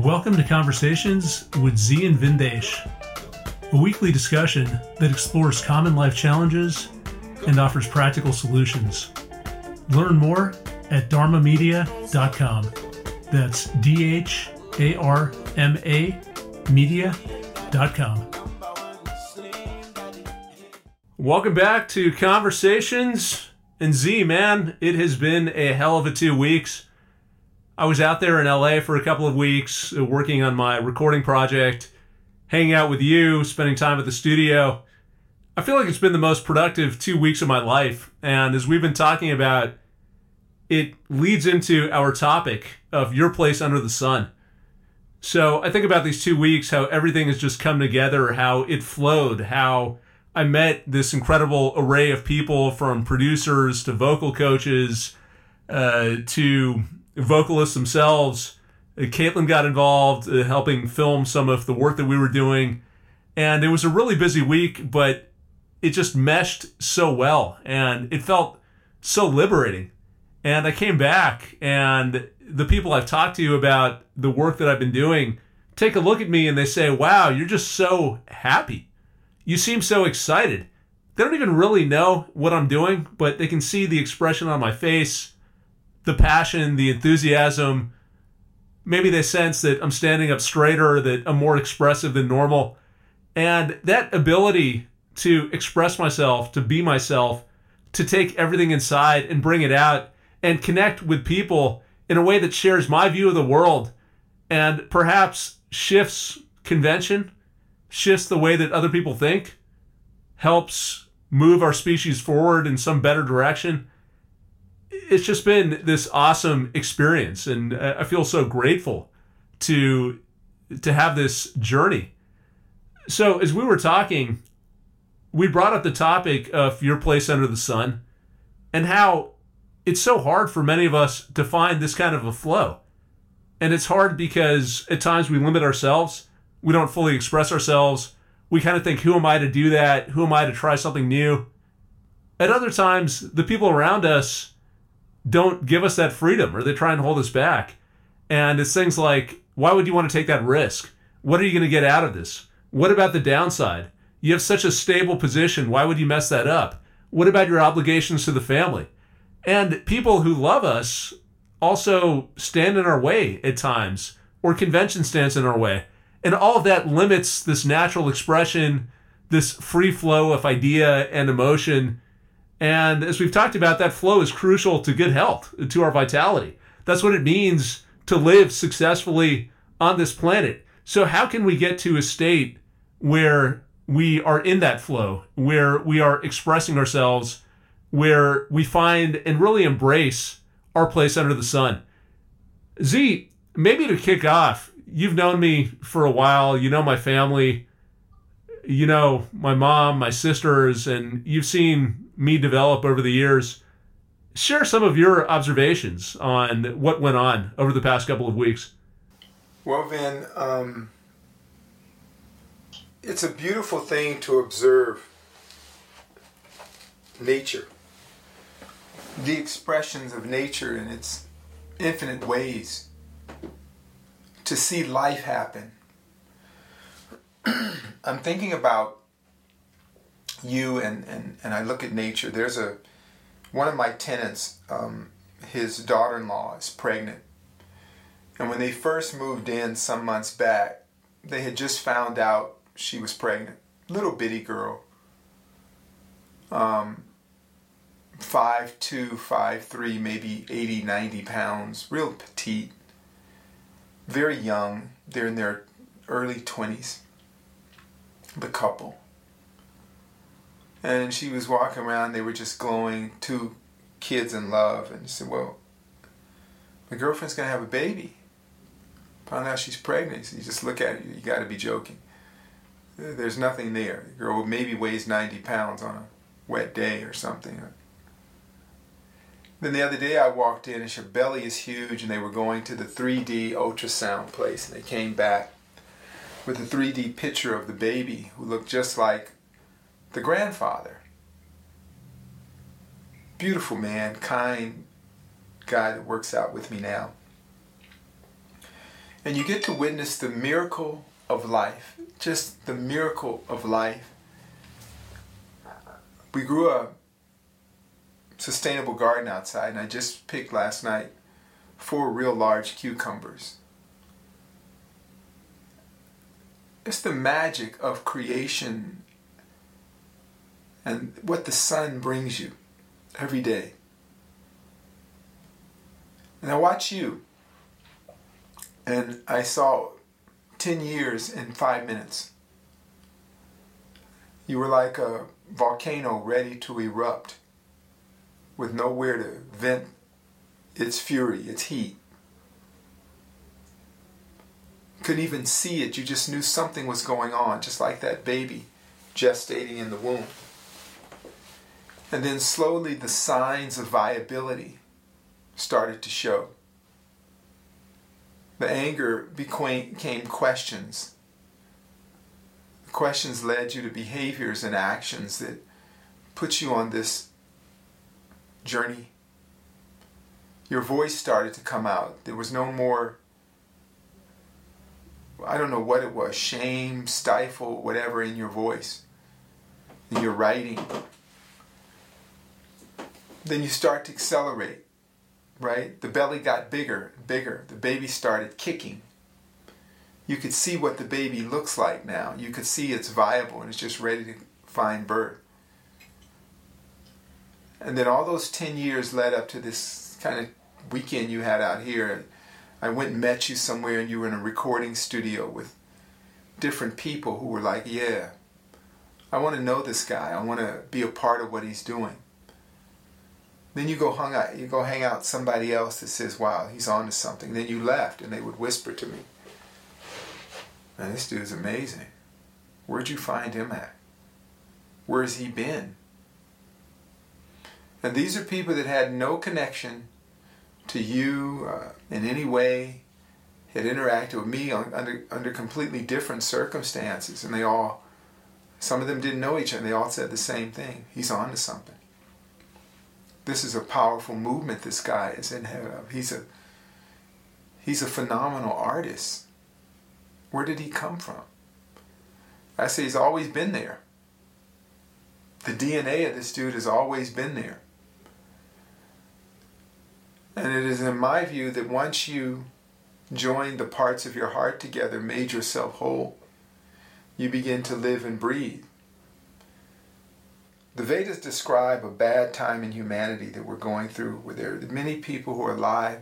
Welcome to Conversations with Zi and Vindesh, a weekly discussion that explores common life challenges and offers practical solutions. Learn more at dharmamedia.com. That's D H A R M A media.com. Welcome back to Conversations. And Zi, man, it has been a hell of a two weeks. I was out there in LA for a couple of weeks uh, working on my recording project, hanging out with you, spending time at the studio. I feel like it's been the most productive two weeks of my life. And as we've been talking about, it leads into our topic of your place under the sun. So I think about these two weeks, how everything has just come together, how it flowed, how I met this incredible array of people from producers to vocal coaches uh, to vocalists themselves. Uh, Caitlin got involved uh, helping film some of the work that we were doing. And it was a really busy week, but it just meshed so well and it felt so liberating. And I came back, and the people I've talked to you about the work that I've been doing take a look at me and they say, Wow, you're just so happy. You seem so excited. They don't even really know what I'm doing, but they can see the expression on my face the passion, the enthusiasm. Maybe they sense that I'm standing up straighter, that I'm more expressive than normal. And that ability to express myself, to be myself, to take everything inside and bring it out and connect with people in a way that shares my view of the world and perhaps shifts convention, shifts the way that other people think, helps move our species forward in some better direction it's just been this awesome experience, and I feel so grateful to to have this journey. So as we were talking, we brought up the topic of your place under the sun, and how it's so hard for many of us to find this kind of a flow. And it's hard because at times we limit ourselves. We don't fully express ourselves. We kind of think, who am I to do that? Who am I to try something new? At other times, the people around us don't give us that freedom or they try and hold us back. And it's things like, why would you want to take that risk? What are you going to get out of this? What about the downside? You have such a stable position. Why would you mess that up? What about your obligations to the family? And people who love us also stand in our way at times, or convention stands in our way. And all of that limits this natural expression, this free flow of idea and emotion and as we've talked about, that flow is crucial to good health, to our vitality. That's what it means to live successfully on this planet. So, how can we get to a state where we are in that flow, where we are expressing ourselves, where we find and really embrace our place under the sun? Zi, maybe to kick off, you've known me for a while, you know my family, you know my mom, my sisters, and you've seen me develop over the years. Share some of your observations on what went on over the past couple of weeks. Well, Vin, um, it's a beautiful thing to observe nature, the expressions of nature in its infinite ways, to see life happen. I'm thinking about you and, and, and I look at nature, there's a one of my tenants, um, his daughter-in-law is pregnant. And when they first moved in some months back, they had just found out she was pregnant. Little bitty girl. Um, five two, five three, maybe 80, 90 pounds, real petite, very young. They're in their early 20s, the couple and she was walking around. They were just glowing, two kids in love, and she said, "Well, my girlfriend's gonna have a baby." Found out she's pregnant. So you just look at it. You got to be joking. There's nothing there. The girl maybe weighs 90 pounds on a wet day or something. Then the other day I walked in and her belly is huge and they were going to the 3D ultrasound place and they came back with a 3D picture of the baby who looked just like the grandfather. Beautiful man, kind guy that works out with me now. and you get to witness the miracle of life, just the miracle of life. We grew a sustainable garden outside, and I just picked last night four real large cucumbers. It's the magic of creation and what the sun brings you every day. And I watch you, and I saw 10 years in five minutes. You were like a volcano ready to erupt with nowhere to vent its fury, its heat. Couldn't even see it, you just knew something was going on, just like that baby gestating in the womb. And then slowly the signs of viability started to show. The anger became questions. The questions led you to behaviors and actions that put you on this journey. Your voice started to come out. There was no more, I don't know what it was, shame, stifle, whatever in your voice, in your writing. Then you start to accelerate right? The belly got bigger bigger. The baby started kicking. You could see what the baby looks like now. You could see it's viable and it's just ready to find birth. And then all those 10 years led up to this kind of weekend you had out here. And I went and met you somewhere and you were in a recording studio with different people who were like, yeah, I want to know this guy. I want to be a part of what he's doing. Then you go hung out, you go hang out somebody else that says, "Wow, he's on to something." Then you left, and they would whisper to me, "Man, this dude's amazing. Where'd you find him at? Where's he been?" And these are people that had no connection to you uh, in any way, had interacted with me on, under under completely different circumstances, and they all, some of them didn't know each other. They all said the same thing: "He's on to something." This is a powerful movement this guy is in head of. He's a he's a phenomenal artist. Where did he come from? I say he's always been there. The DNA of this dude has always been there. And it is in my view that once you join the parts of your heart together, made yourself whole, you begin to live and breathe. The Vedas describe a bad time in humanity that we're going through, where there are many people who are alive,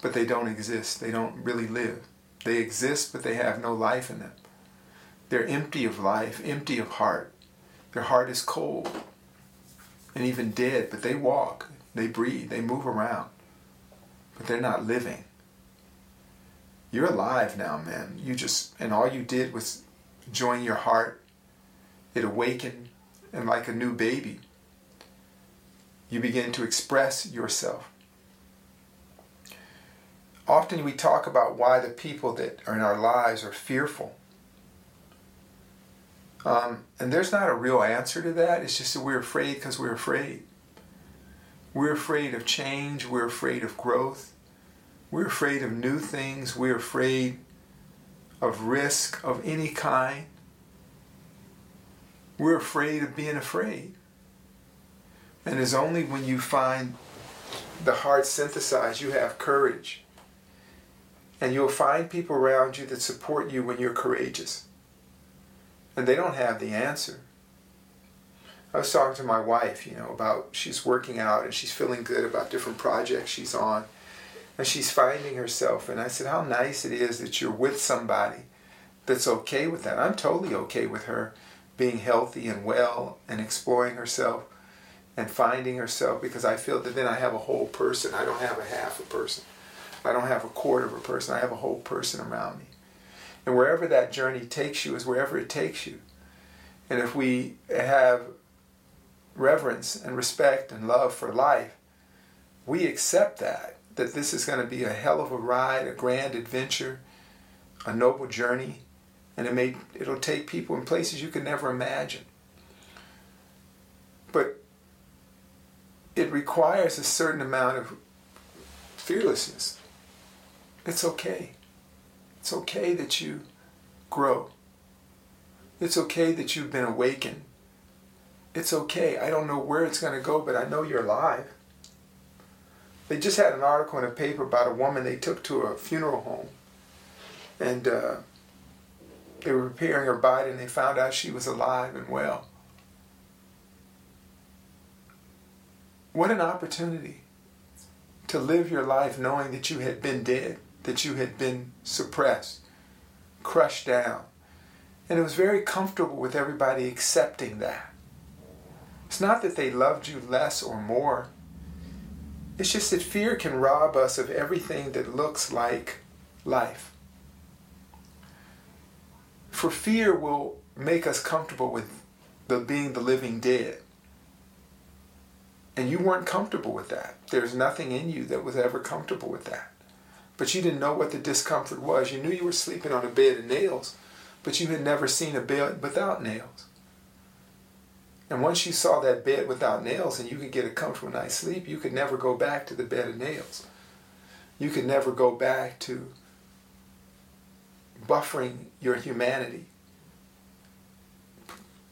but they don't exist. They don't really live. They exist, but they have no life in them. They're empty of life, empty of heart. Their heart is cold and even dead, but they walk, they breathe, they move around, but they're not living. You're alive now, man. You just, and all you did was join your heart it awakened, and like a new baby, you begin to express yourself. Often we talk about why the people that are in our lives are fearful. Um, and there's not a real answer to that. It's just that we're afraid because we're afraid. We're afraid of change. We're afraid of growth. We're afraid of new things. We're afraid of risk of any kind. We're afraid of being afraid. And it's only when you find the heart synthesized, you have courage. And you'll find people around you that support you when you're courageous. And they don't have the answer. I was talking to my wife, you know, about she's working out and she's feeling good about different projects she's on. And she's finding herself. And I said, How nice it is that you're with somebody that's okay with that. I'm totally okay with her being healthy and well and exploring herself and finding herself because I feel that then I have a whole person. I don't have a half a person. I don't have a quarter of a person. I have a whole person around me. And wherever that journey takes you is wherever it takes you. And if we have reverence and respect and love for life, we accept that, that this is going to be a hell of a ride, a grand adventure, a noble journey, and it may it'll take people in places you could never imagine. But it requires a certain amount of fearlessness. It's okay. It's okay that you grow. It's okay that you've been awakened. It's okay. I don't know where it's going to go, but I know you're alive. They just had an article in a paper about a woman they took to a funeral home. And uh, they were preparing her body and they found out she was alive and well. What an opportunity to live your life knowing that you had been dead, that you had been suppressed, crushed down. And it was very comfortable with everybody accepting that. It's not that they loved you less or more. It's just that fear can rob us of everything that looks like life. For fear will make us comfortable with the being the living dead. And you weren't comfortable with that. There's nothing in you that was ever comfortable with that. But you didn't know what the discomfort was. You knew you were sleeping on a bed of nails, but you had never seen a bed without nails. And once you saw that bed without nails and you could get a comfortable night's sleep, you could never go back to the bed of nails. You could never go back to buffering your humanity,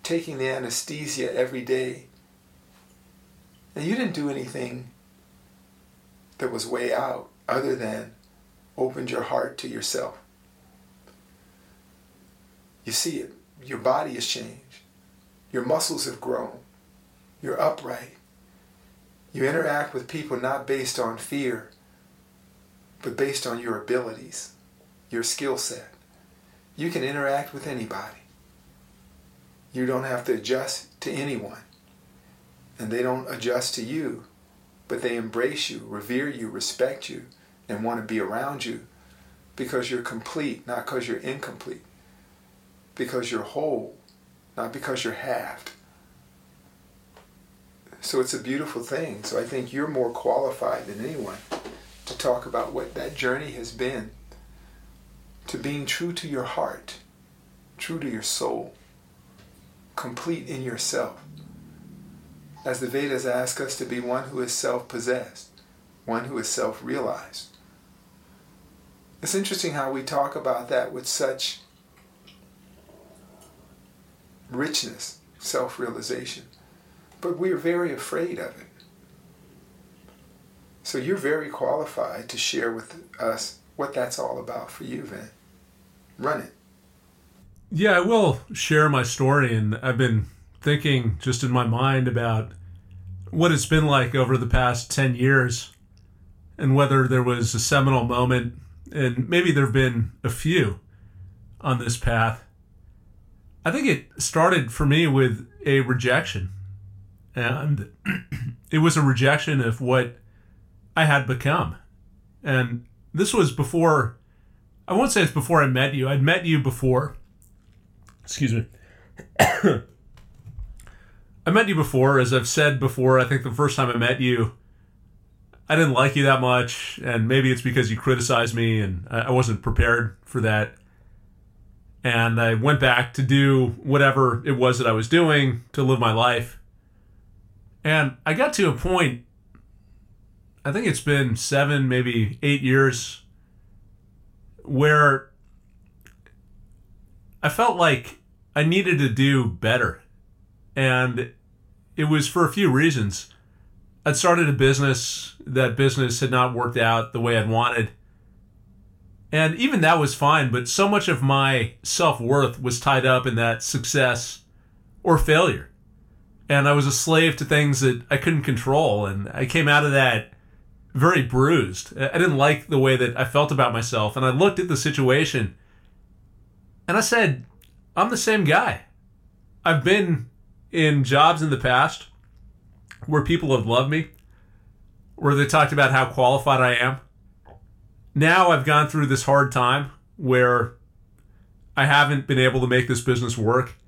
taking the anesthesia every day. And you didn't do anything that was way out other than opened your heart to yourself. You see it. Your body has changed. Your muscles have grown. You're upright. You interact with people not based on fear, but based on your abilities, your skill set. You can interact with anybody. You don't have to adjust to anyone. And they don't adjust to you, but they embrace you, revere you, respect you, and want to be around you because you're complete, not because you're incomplete. Because you're whole, not because you're halved. So it's a beautiful thing. So I think you're more qualified than anyone to talk about what that journey has been to being true to your heart, true to your soul, complete in yourself. As the Vedas ask us to be one who is self possessed, one who is self realized. It's interesting how we talk about that with such richness, self realization, but we are very afraid of it. So you're very qualified to share with us what that's all about for you, Van. Run it. Yeah, I will share my story, and I've been thinking just in my mind about what it's been like over the past 10 years and whether there was a seminal moment, and maybe there have been a few on this path. I think it started for me with a rejection. And it was a rejection of what I had become. And this was before, I won't say it's before I met you. I'd met you before. Excuse me. I met you before, as I've said before. I think the first time I met you, I didn't like you that much, and maybe it's because you criticized me, and I wasn't prepared for that. And I went back to do whatever it was that I was doing to live my life. And I got to a point, I think it's been seven, maybe eight years, where I felt like I needed to do better. And it was for a few reasons. I'd started a business, that business had not worked out the way I'd wanted. And even that was fine, but so much of my self worth was tied up in that success or failure. And I was a slave to things that I couldn't control. And I came out of that very bruised. I didn't like the way that I felt about myself. And I looked at the situation and I said, I'm the same guy. I've been in jobs in the past where people have loved me, where they talked about how qualified I am. Now I've gone through this hard time where I haven't been able to make this business work.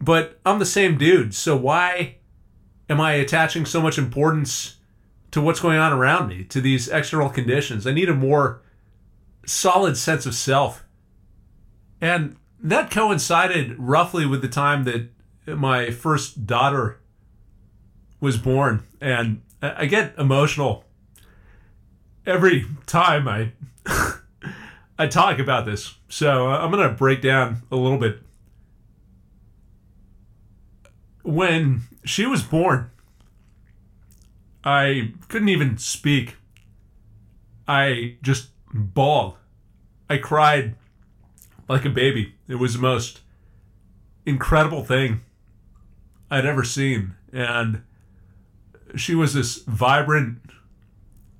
But I'm the same dude, so why am I attaching so much importance to what's going on around me, to these external conditions? I need a more solid sense of self. And that coincided roughly with the time that my first daughter was born. And I get emotional every time I I talk about this. So uh, I'm going to break down a little bit. When she was born, I couldn't even speak. I just bawled. I cried like a baby. It was the most incredible thing I'd ever seen. And she was this vibrant,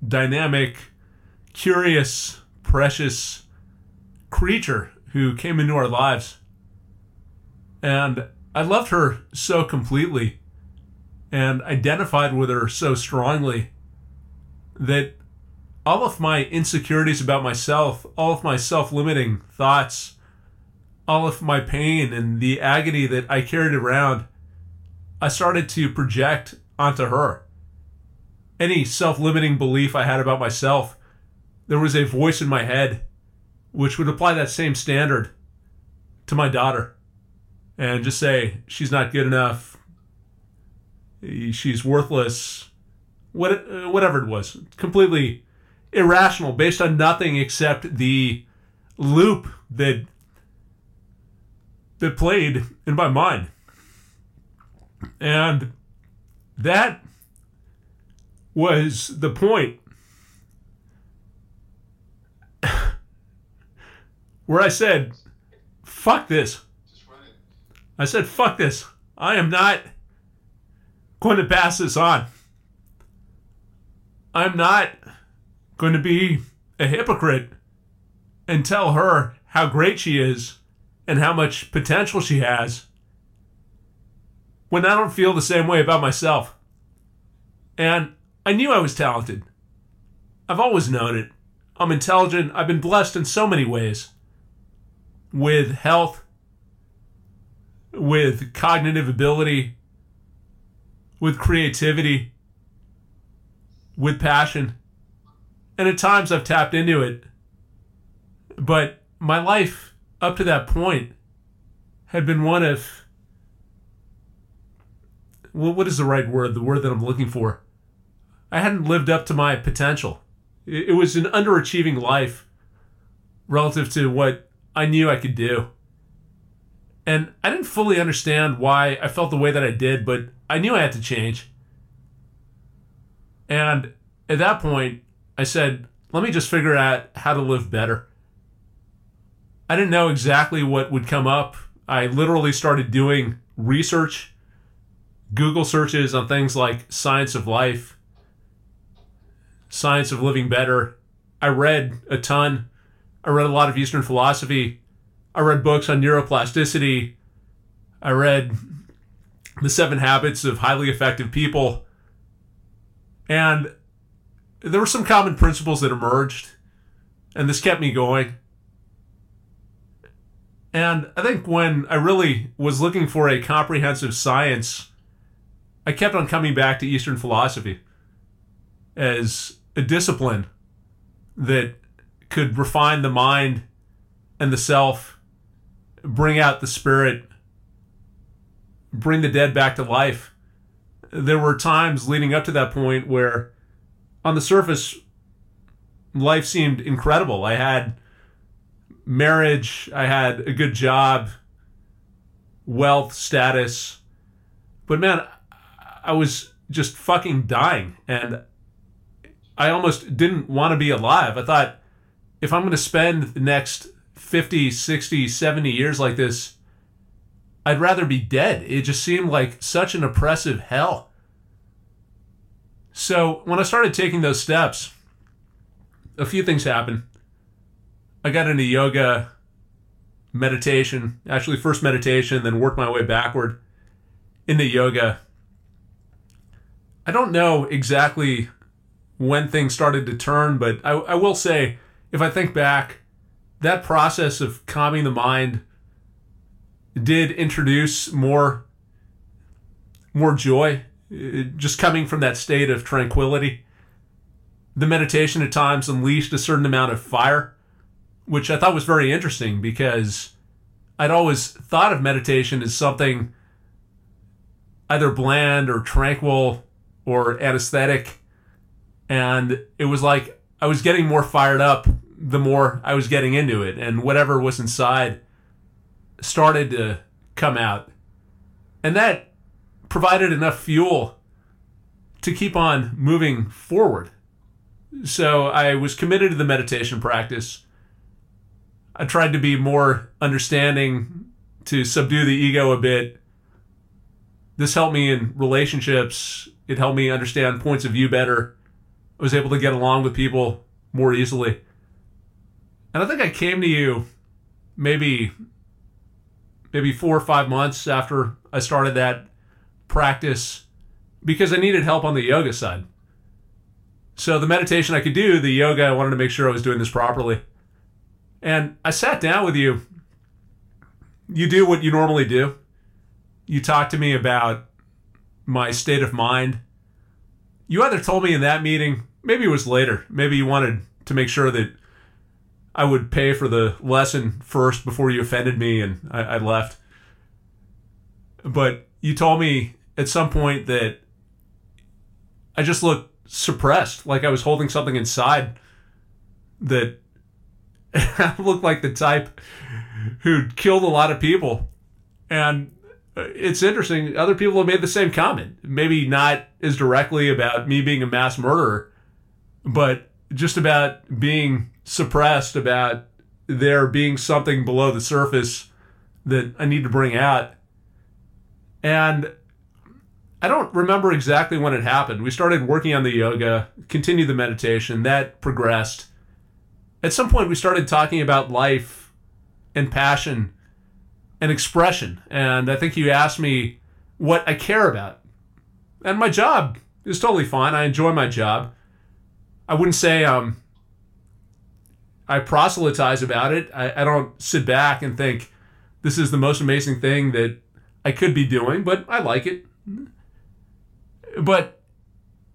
dynamic, curious, precious creature who came into our lives. And I loved her so completely and identified with her so strongly that all of my insecurities about myself, all of my self limiting thoughts, all of my pain and the agony that I carried around, I started to project onto her. Any self limiting belief I had about myself, there was a voice in my head which would apply that same standard to my daughter and just say, she's not good enough, she's worthless, what, whatever it was. Completely irrational, based on nothing except the loop that that played in my mind. And that was the point where I said, fuck this. I said, fuck this. I am not going to pass this on. I'm not going to be a hypocrite and tell her how great she is and how much potential she has when I don't feel the same way about myself. And I knew I was talented. I've always known it. I'm intelligent. I've been blessed in so many ways with health, with cognitive ability, with creativity, with passion. And at times I've tapped into it. But my life up to that point had been one of well, what is the right word? The word that I'm looking for. I hadn't lived up to my potential. It was an underachieving life relative to what I knew I could do. And I didn't fully understand why I felt the way that I did, but I knew I had to change. And at that point, I said, let me just figure out how to live better. I didn't know exactly what would come up. I literally started doing research Google searches on things like science of life, science of living better. I read a ton. I read a lot of Eastern philosophy. I read books on neuroplasticity. I read The Seven Habits of Highly Effective People. And there were some common principles that emerged, and this kept me going. And I think when I really was looking for a comprehensive science I kept on coming back to Eastern philosophy as a discipline that could refine the mind and the self, bring out the spirit, bring the dead back to life. There were times leading up to that point where, on the surface, life seemed incredible. I had marriage, I had a good job, wealth, status. But man, I was just fucking dying and I almost didn't want to be alive. I thought if I'm going to spend the next 50, 60, 70 years like this, I'd rather be dead. It just seemed like such an oppressive hell. So when I started taking those steps, a few things happened. I got into yoga, meditation, actually, first meditation, then worked my way backward into yoga I don't know exactly when things started to turn, but I, I will say, if I think back, that process of calming the mind did introduce more more joy uh, just coming from that state of tranquility the meditation at times unleashed a certain amount of fire which i thought was very interesting because i'd always thought of meditation as something either bland or tranquil or anesthetic. And it was like I was getting more fired up the more I was getting into it, and whatever was inside started to come out. And that provided enough fuel to keep on moving forward. So I was committed to the meditation practice. I tried to be more understanding, to subdue the ego a bit. This helped me in relationships. It helped me understand points of view better. I was able to get along with people more easily. And I think I came to you maybe maybe 4 or 5 months after I started that practice because I needed help on the yoga side. So the meditation I could do, the yoga, I wanted to make sure I was doing this properly. And I sat down with you. You do what you normally do. You talk to me about my state of mind. You either told me in that meeting, maybe it was later, maybe you wanted to make sure that I would pay for the lesson first before you offended me and I, I left. But you told me at some point that I just looked suppressed, like I was holding something inside that looked like the type who'd killed a lot of people. And uh, it's interesting, other people have made the same comment. Maybe not as directly about me being a mass murderer, but just about being suppressed, about there being something below the surface that I need to bring out. And I don't remember exactly when it happened. We started working on the yoga, continued the meditation, that progressed. At some point, we started talking about life and passion and expression. And I think you asked me what I care about. And my job is totally fine. I enjoy my job. I wouldn't say um, I proselytize about it. I, I don't sit back and think this is the most amazing thing that I could be doing, but I like it. But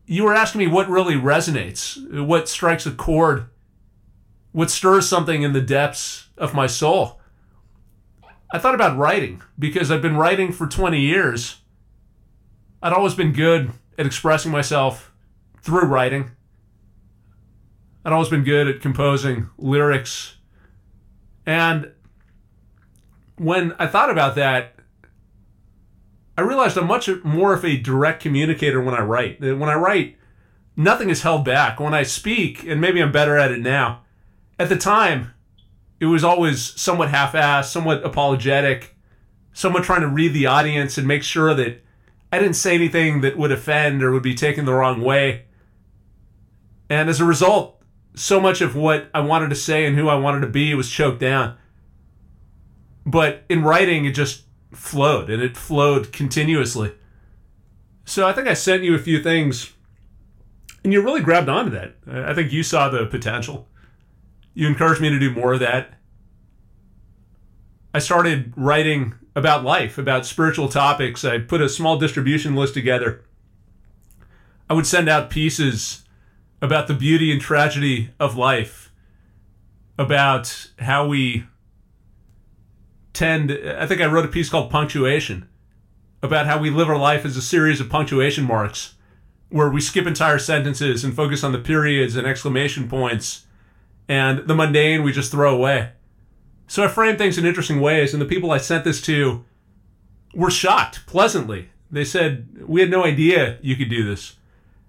you were asking me what really resonates, what strikes a chord, what stirs something in the depths of my soul. I thought about writing because I've been writing for 20 years. I'd always been good at expressing myself through writing. I'd always been good at composing lyrics. And when I thought about that, I realized I'm much more of a direct communicator when I write. When I write, nothing is held back. When I speak, and maybe I'm better at it now, at the time, it was always somewhat half assed, somewhat apologetic, somewhat trying to read the audience and make sure that I didn't say anything that would offend or would be taken the wrong way. And as a result, so much of what I wanted to say and who I wanted to be was choked down. But in writing, it just flowed and it flowed continuously. So I think I sent you a few things and you really grabbed onto that. I think you saw the potential. You encouraged me to do more of that. I started writing about life, about spiritual topics. I put a small distribution list together. I would send out pieces about the beauty and tragedy of life, about how we tend, I think I wrote a piece called Punctuation about how we live our life as a series of punctuation marks where we skip entire sentences and focus on the periods and exclamation points and the mundane we just throw away. So I framed things in interesting ways, and the people I sent this to were shocked pleasantly. They said, We had no idea you could do this.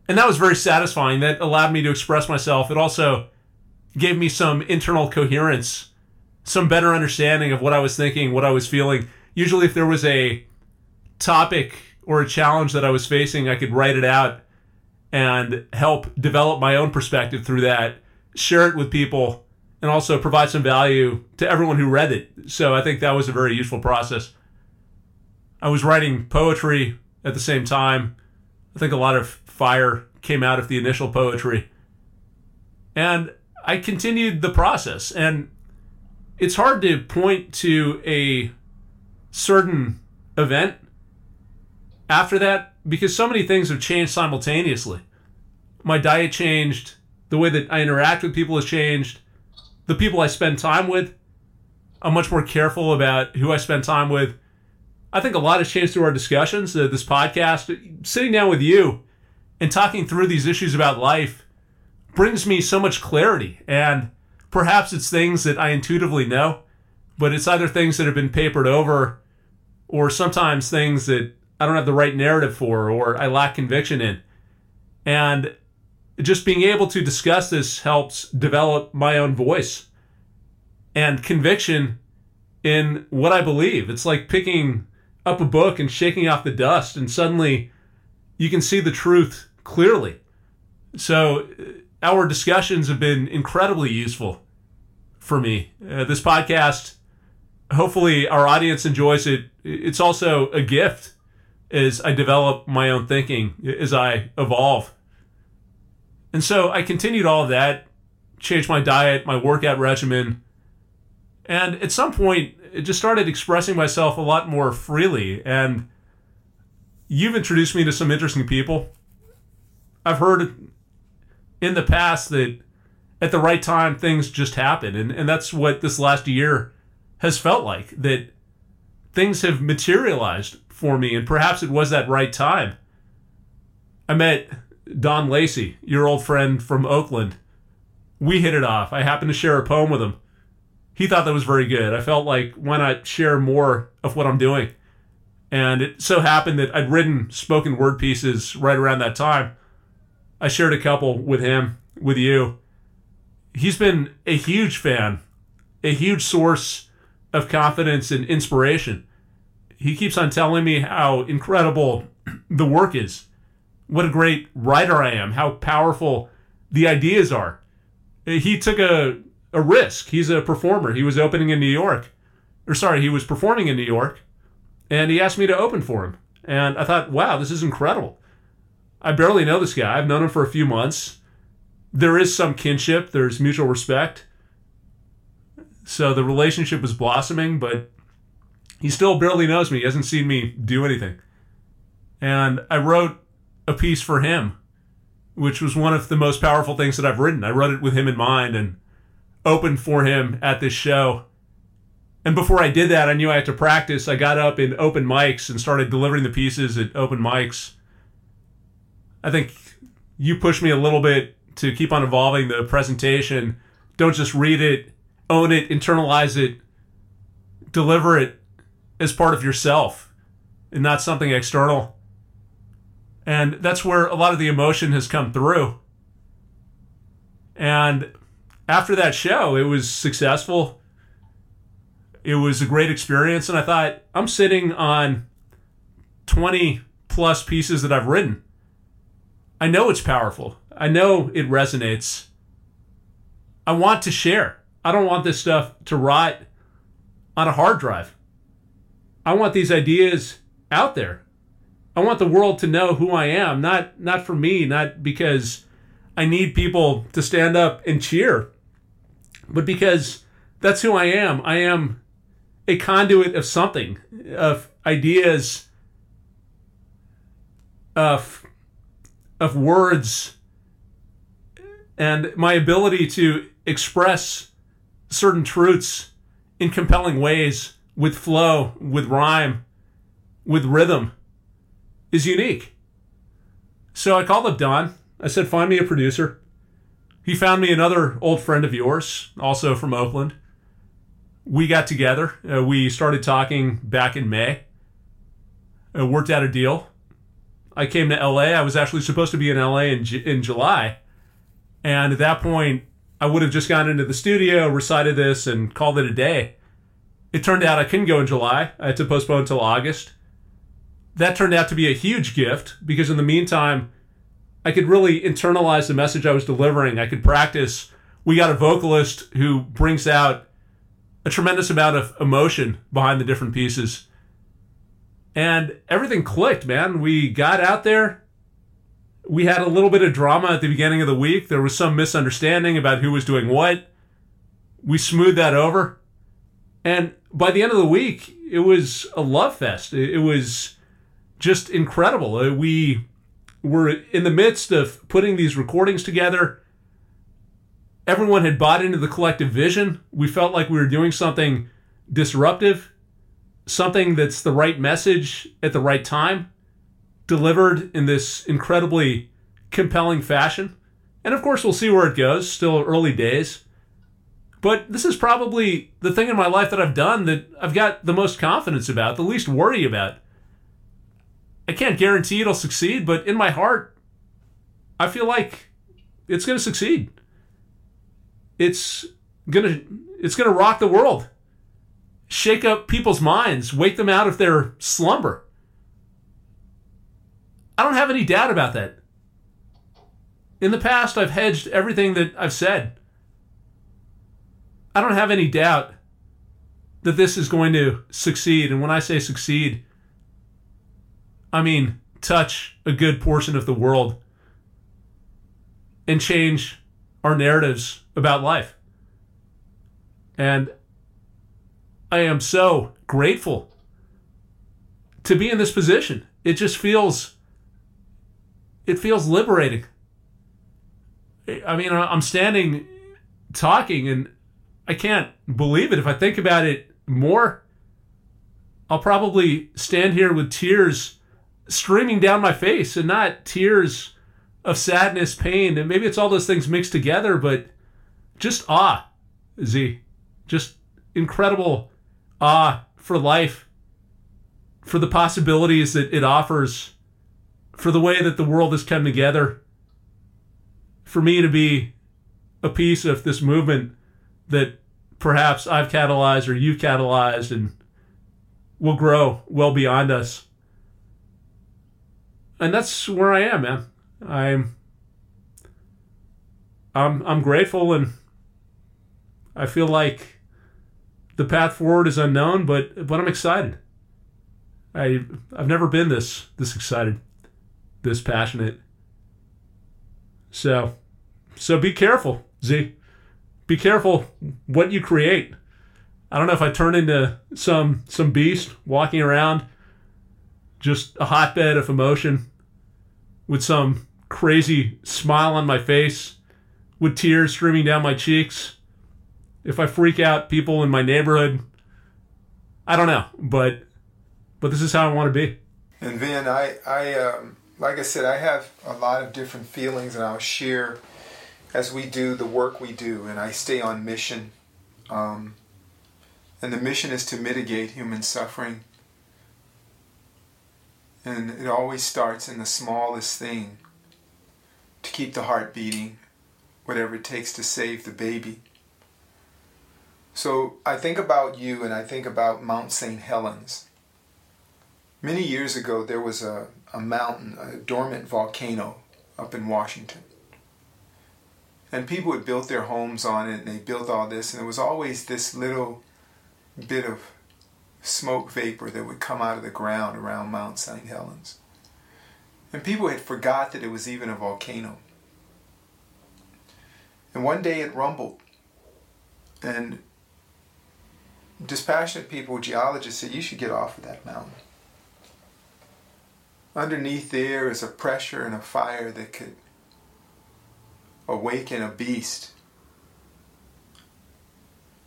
And that was very satisfying. That allowed me to express myself. It also gave me some internal coherence some better understanding of what I was thinking, what I was feeling. Usually, if there was a topic or a challenge that I was facing, I could write it out and help develop my own perspective through that, share it with people, and also provide some value to everyone who read it. So I think that was a very useful process. I was writing poetry at the same time. I think a lot of fire came out of the initial poetry. And I continued the process. And it's hard to point to a certain event after that because so many things have changed simultaneously. My diet changed, the way that I interact with people has changed, the people I spend time with. I'm much more careful about who I spend time with. I think a lot has changed through our discussions, uh, this podcast. Sitting down with you and talking through these issues about life brings me so much clarity. And perhaps it's things that I intuitively know, but it's either things that have been papered over or sometimes things that I don't have the right narrative for or I lack conviction in. And just being able to discuss this helps develop my own voice and conviction in what I believe. It's like picking up a book and shaking off the dust, and suddenly you can see the truth clearly. So, uh, our discussions have been incredibly useful for me. Uh, this podcast, hopefully, our audience enjoys it. It's also a gift as I develop my own thinking, as I evolve. And so I continued all of that, changed my diet, my workout regimen, and at some point, it just started expressing myself a lot more freely. And you've introduced me to some interesting people. I've heard in the past that at the right time things just happen. And, and that's what this last year has felt like that things have materialized for me. And perhaps it was that right time. I met Don Lacy, your old friend from Oakland. We hit it off. I happened to share a poem with him he thought that was very good. I felt like why not share more of what I'm doing? And it so happened that I'd written spoken word pieces right around that time. I shared a couple with him, with you. He's been a huge fan, a huge source of confidence and inspiration. He keeps on telling me how incredible the work is, what a great writer I am, how powerful the ideas are. He took a a risk. He's a performer. He was opening in New York. Or sorry, he was performing in New York and he asked me to open for him. And I thought, wow, this is incredible. I barely know this guy. I've known him for a few months. There is some kinship, there's mutual respect. So the relationship was blossoming, but he still barely knows me. He hasn't seen me do anything. And I wrote a piece for him, which was one of the most powerful things that I've written. I wrote it with him in mind and opened for him at this show. And before I did that, I knew I had to practice. I got up in open mics and started delivering the pieces at open mics. I think you pushed me a little bit to keep on evolving the presentation. Don't just read it, own it, internalize it, deliver it as part of yourself and not something external. And that's where a lot of the emotion has come through. And after that show, it was successful. It was a great experience, and I thought I'm sitting on 20 plus pieces that I've written. I know it's powerful. I know it resonates. I want to share. I don't want this stuff to rot on a hard drive. I want these ideas out there. I want the world to know who I am, not not for me, not because I need people to stand up and cheer but because that's who I am. I am a conduit of something, of ideas, of of words, and my ability to express certain truths in compelling ways with flow, with rhyme, with rhythm is unique. So I called up Don. I said, find me a producer. He found me another old friend of yours, also from Oakland. We got together. Uh, we started talking back in May. Uh, worked out a deal. I came to LA. I was actually supposed to be in LA in, in July. And at that point, I would have just gone into the studio, recited this, and called it a day. It turned out I couldn't go in July. I had to postpone until August. That turned out to be a huge gift because in the meantime, I could really internalize the message I was delivering. I could practice. We got a vocalist who brings out a tremendous amount of emotion behind the different pieces. And everything clicked, man. We got out there. We had a little bit of drama at the beginning of the week. There was some misunderstanding about who was doing what. We smoothed that over. And by the end of the week, it was a love fest. It was just incredible. Uh, we we're in the midst of putting these recordings together. Everyone had bought into the collective vision. We felt like we were doing something disruptive, something that's the right message at the right time, delivered in this incredibly compelling fashion. And of course, we'll see where it goes. Still early days. But this is probably the thing in my life that I've done that I've got the most confidence about, the least worry about. I can't guarantee it'll succeed, but in my heart, I feel like it's going to succeed. It's to it's to rock the world. Shake up people's minds, wake them out of their slumber. I don't have any doubt about that. In the past, I've hedged everything that I've said. I don't have any doubt that this is going to succeed. And when I say succeed, I mean touch a good portion of the world and change our narratives about life. And I am so grateful to be in this position. It just feels it feels liberating. I mean, I'm standing talking and I can't believe it. If I think about it more, I'll probably stand here with tears streaming down my face and not tears of sadness, pain, and maybe it's all those things mixed together, but just awe, Z. Just incredible awe for life, for the possibilities that it offers, for the way that the world has come together, for me to be a piece of this movement that perhaps I've catalyzed or you've catalyzed and will grow well beyond us. And that's where I am, man. I'm I'm I'm grateful and I feel like the path forward is unknown, but but I'm excited. I I've never been this this excited, this passionate. So so be careful, Z. Be careful what you create. I don't know if I turn into some some beast walking around just a hotbed of emotion with some crazy smile on my face with tears streaming down my cheeks. If I freak out people in my neighborhood, I don't know, but but this is how I want to be. And Vin, I I um, like I said, I have a lot of different feelings, and I'll share as we do the work we do, and I stay on mission. Um, and the mission is to mitigate human suffering. And it always starts in the smallest thing to keep the heart beating, whatever it takes to save the baby. So I think about you and I think about Mount St. Helens. Many years ago, there was a, a mountain, a dormant volcano up in Washington and people had built their homes on it and they built all this and there was always this little bit of smoke vapor that would come out of the ground around Mount St. Helens. And people had forgot that it was even a volcano. And one day it rumbled. And dispassionate people, geologists said, you should get off of that mountain. Underneath there is a pressure and a fire that could awaken a beast.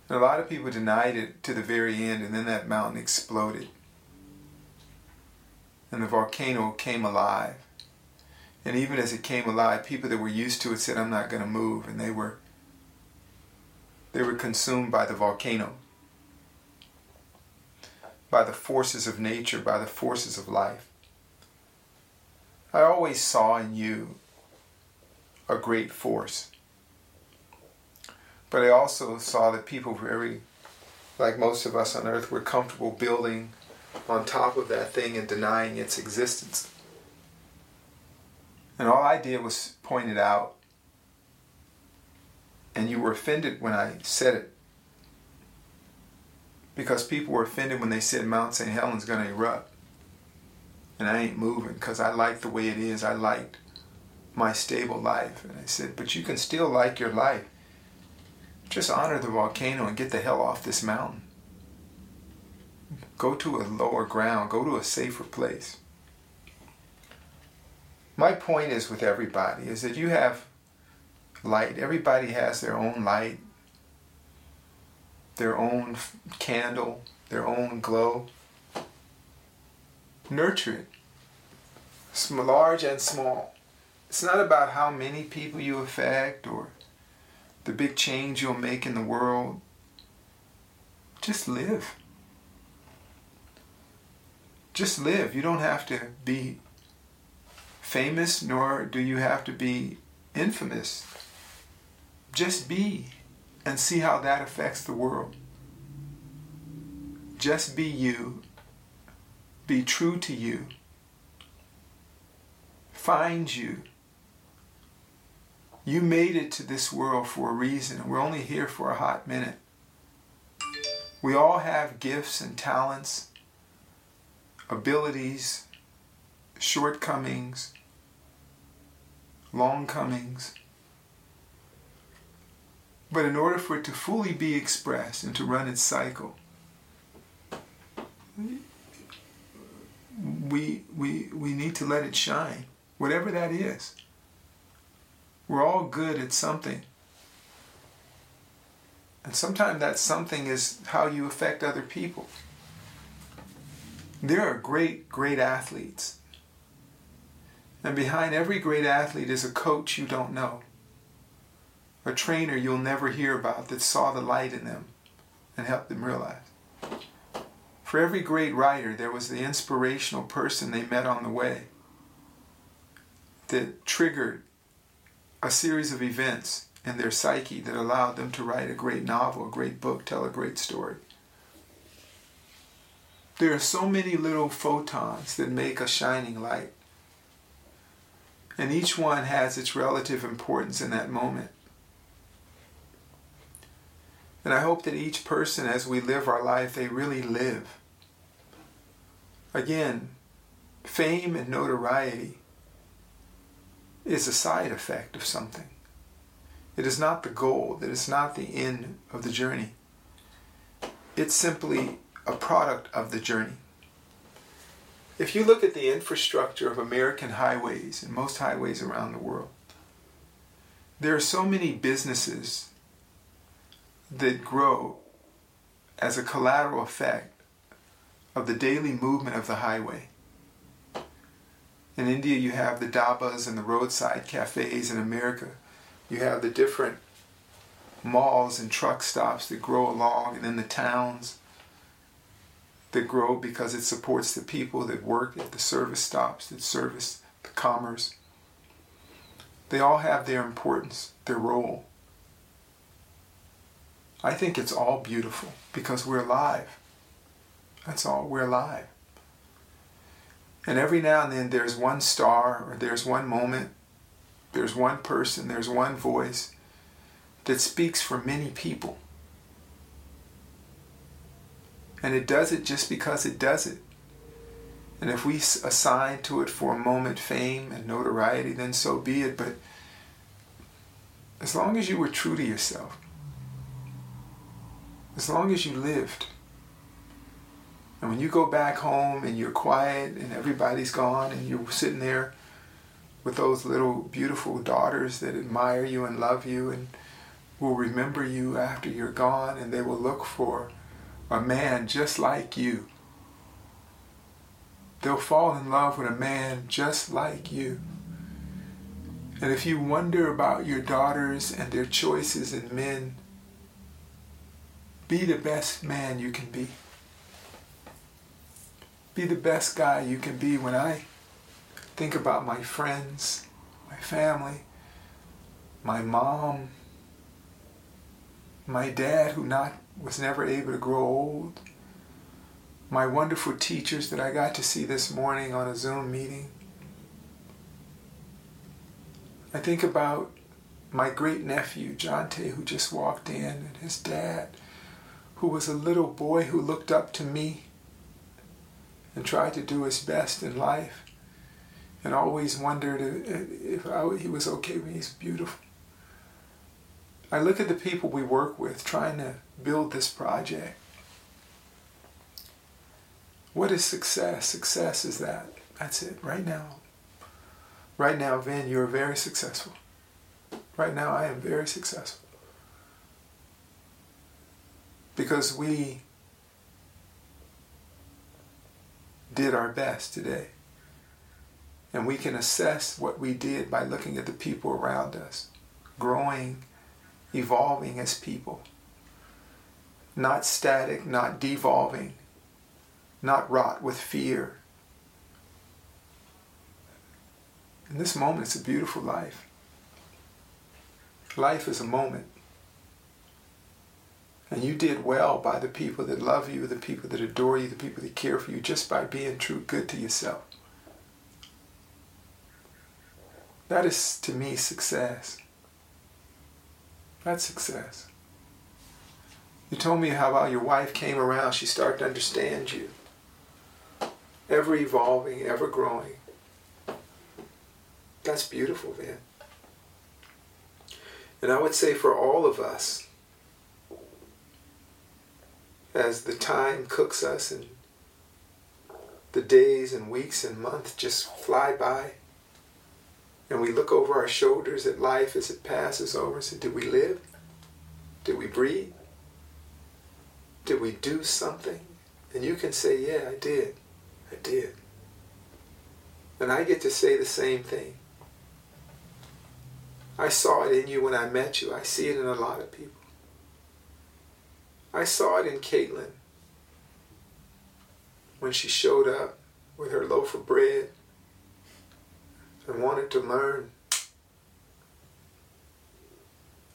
And a lot of people denied it to the very end, and then that mountain exploded. And the volcano came alive. And even as it came alive, people that were used to it said, I'm not going to move. And they were, they were consumed by the volcano, by the forces of nature, by the forces of life. I always saw in you a great force. But I also saw that people very, like most of us on earth, were comfortable building on top of that thing and denying its existence. And all I did was point it out. And you were offended when I said it. Because people were offended when they said Mount St. Helens going to erupt. And I ain't moving because I like the way it is. I liked my stable life. And I said, but you can still like your life. Just honor the volcano and get the hell off this mountain. Go to a lower ground, go to a safer place. My point is with everybody is that you have light. Everybody has their own light, their own candle, their own glow. Nurture it, large and small. It's not about how many people you affect or the big change you'll make in the world. Just live. Just live. You don't have to be famous, nor do you have to be infamous. Just be and see how that affects the world. Just be you. Be true to you. Find you. You made it to this world for a reason. We're only here for a hot minute. We all have gifts and talents, abilities, shortcomings, longcomings. But in order for it to fully be expressed and to run its cycle, we, we, we need to let it shine, whatever that is. We're all good at something. And sometimes that something is how you affect other people. There are great, great athletes. And behind every great athlete is a coach you don't know, a trainer you'll never hear about that saw the light in them and helped them realize. For every great writer, there was the inspirational person they met on the way that triggered a series of events in their psyche that allowed them to write a great novel, a great book, tell a great story. There are so many little photons that make a shining light. And each one has its relative importance in that moment. And I hope that each person, as we live our life, they really live. Again, fame and notoriety is a side effect of something. It is not the goal, it is not the end of the journey. It's simply a product of the journey. If you look at the infrastructure of American highways and most highways around the world, there are so many businesses that grow as a collateral effect of the daily movement of the highway. In India, you have the dhabas and the roadside cafes. In America, you have the different malls and truck stops that grow along, and then the towns that grow because it supports the people that work at the service stops that service the commerce. They all have their importance, their role. I think it's all beautiful because we're alive. That's all, we're alive. And every now and then there's one star or there's one moment, there's one person, there's one voice that speaks for many people. And it does it just because it does it. And if we assign to it for a moment fame and notoriety, then so be it. But as long as you were true to yourself, as long as you lived, and when you go back home and you're quiet and everybody's gone and you're sitting there with those little beautiful daughters that admire you and love you and will remember you after you're gone and they will look for a man just like you. They'll fall in love with a man just like you. And if you wonder about your daughters and their choices in men, be the best man you can be be the best guy you can be when I think about my friends, my family, my mom, my dad who not was never able to grow old, my wonderful teachers that I got to see this morning on a Zoom meeting. I think about my great nephew, Jonte, who just walked in, and his dad, who was a little boy who looked up to me and tried to do his best in life and always wondered if I, he was okay he's beautiful. I look at the people we work with trying to build this project. What is success? Success is that. That's it, right now. Right now, Vin, you're very successful. Right now, I am very successful. Because we did our best today. And we can assess what we did by looking at the people around us, growing evolving as people. Not static, not devolving, not wrought with fear. In this moment, it's a beautiful life. Life is a moment. And you did well by the people that love you, the people that adore you, the people that care for you, just by being true good to yourself. That is, to me, success. That's success. You told me how about your wife came around, she started to understand you. Ever evolving, ever growing. That's beautiful, man. And I would say for all of us, as the time cooks us and the days and weeks and months just fly by, and we look over our shoulders at life as it passes over and say, Did we live? Did we breathe? Did we do something? And you can say, Yeah, I did. I did. And I get to say the same thing. I saw it in you when I met you. I see it in a lot of people. I saw it in Caitlin when she showed up with her loaf of bread and wanted to learn.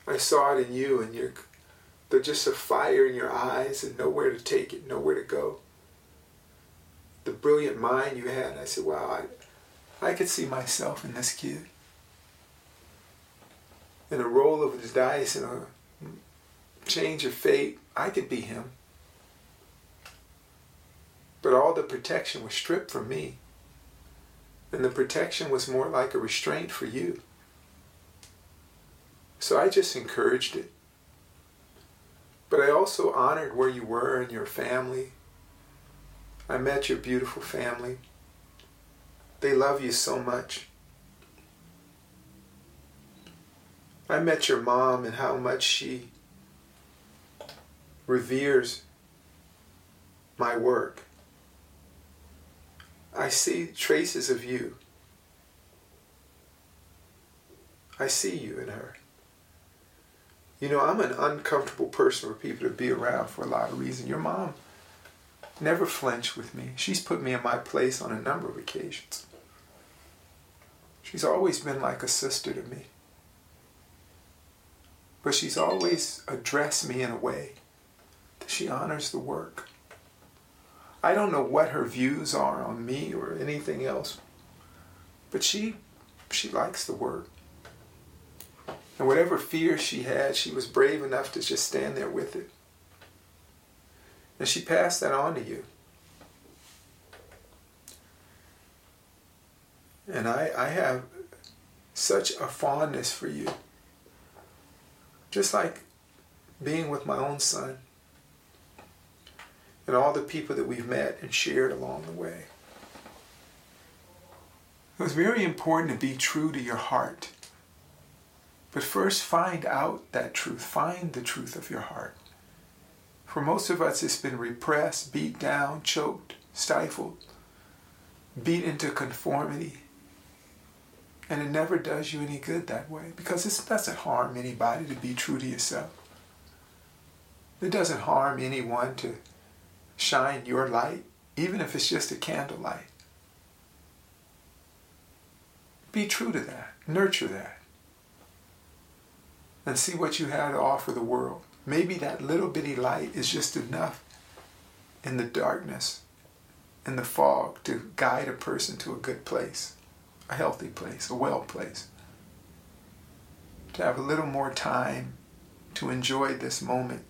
I saw it in you and your there's just a fire in your eyes and nowhere to take it, nowhere to go. The brilliant mind you had, I said, wow, I, I could see myself in this kid in a roll of the dice and a change of fate, I could be him. But all the protection was stripped from me. And the protection was more like a restraint for you. So I just encouraged it. But I also honored where you were and your family. I met your beautiful family. They love you so much. I met your mom and how much she reveres my work. I see traces of you. I see you in her. You know, I'm an uncomfortable person for people to be around for a lot of reasons. Your mom never flinched with me. She's put me in my place on a number of occasions. She's always been like a sister to me. But she's always addressed me in a way that she honors the work. I don't know what her views are on me or anything else, but she she likes the work. And whatever fear she had, she was brave enough to just stand there with it. And she passed that on to you. And I, I have such a fondness for you. Just like being with my own son and all the people that we've met and shared along the way. It was very important to be true to your heart. But first, find out that truth. Find the truth of your heart. For most of us, it's been repressed, beat down, choked, stifled, beat into conformity. And it never does you any good that way because it doesn't harm anybody to be true to yourself. It doesn't harm anyone to shine your light, even if it's just a candlelight. Be true to that. Nurture that. And see what you have to offer the world. Maybe that little bitty light is just enough in the darkness, in the fog, to guide a person to a good place a healthy place, a well place. To have a little more time to enjoy this moment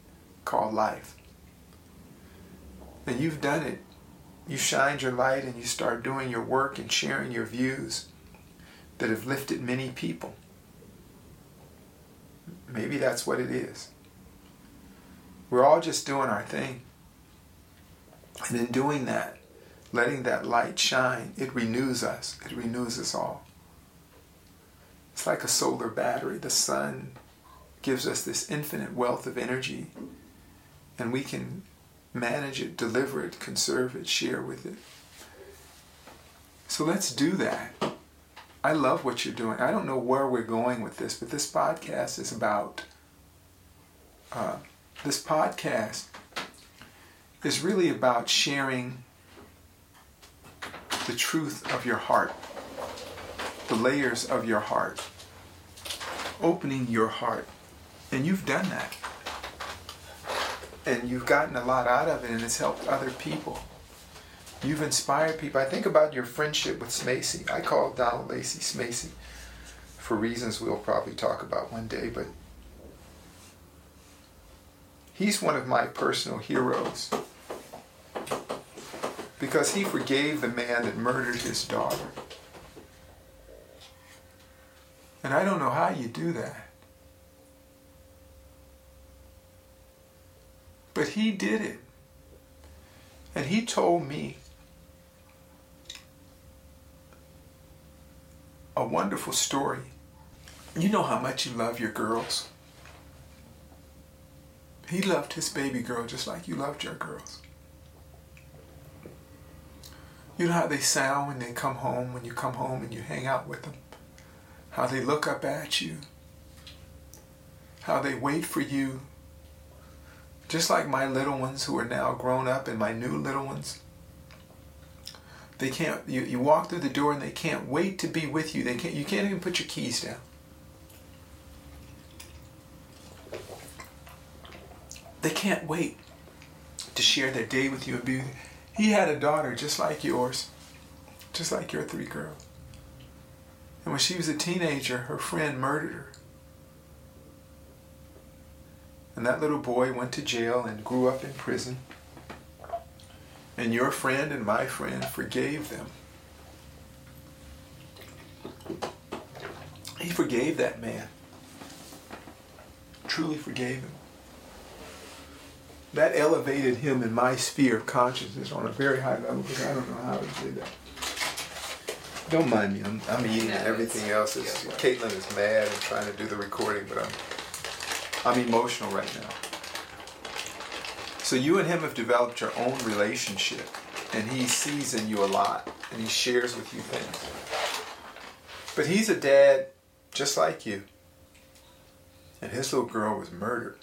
called life. And you've done it. You shined your light and you start doing your work and sharing your views that have lifted many people. Maybe that's what it is. We're all just doing our thing. And in doing that, letting that light shine, it renews us. It renews us all. It's like a solar battery. The sun gives us this infinite wealth of energy, and we can manage it, deliver it, conserve it, share with it. So let's do that. I love what you're doing. I don't know where we're going with this, but this podcast is about uh, this podcast is really about sharing the truth of your heart, the layers of your heart, opening your heart. And you've done that. And you've gotten a lot out of it, and it's helped other people. You've inspired people. I think about your friendship with Smacy. I call Donald Lacy Smacy for reasons we'll probably talk about one day, but he's one of my personal heroes because he forgave the man that murdered his daughter. And I don't know how you do that. But he did it. And he told me a wonderful story. You know how much you love your girls. He loved his baby girl just like you loved your girls. You know how they sound when they come home, when you come home and you hang out with them? How they look up at you? How they wait for you? Just like my little ones who are now grown up and my new little ones. They can't you, you walk through the door and they can't wait to be with you. They can't you can't even put your keys down. They can't wait to share their day with you and be he had a daughter just like yours, just like your three girls. And when she was a teenager, her friend murdered her. And that little boy went to jail and grew up in prison. And your friend and my friend forgave them. He forgave that man. Truly forgave him that elevated him in my sphere of consciousness on a very high level because I don't know how to say that. Don't mind me. I'm, I'm eating no, everything else. Is, Caitlin is mad and trying to do the recording, but I'm I'm emotional right now. So you and him have developed your own relationship, and he sees in you a lot, and he shares with you things. But he's a dad just like you, and his little girl was murdered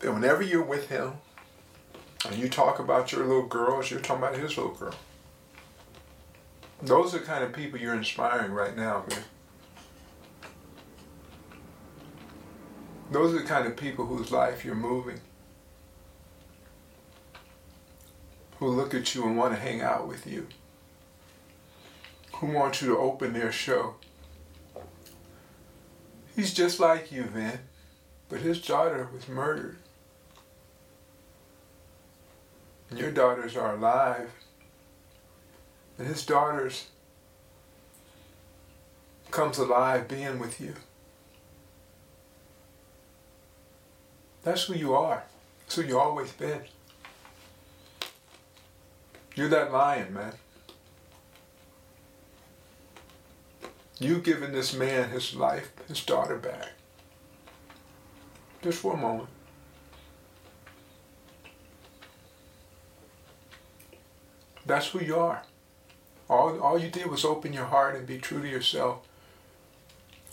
that whenever you're with him and you talk about your little girls, you're talking about his little girl. Those are the kind of people you're inspiring right now, man. Those are the kind of people whose life you're moving. Who look at you and want to hang out with you. Who want you to open their show. He's just like you, Vin, but his daughter was murdered and your daughters are alive, and his daughters comes alive being with you. That's who you are. That's who you always been. You're that lion, man. You've given this man his life, his daughter back. Just for a moment. That's who you are. All, all you did was open your heart and be true to yourself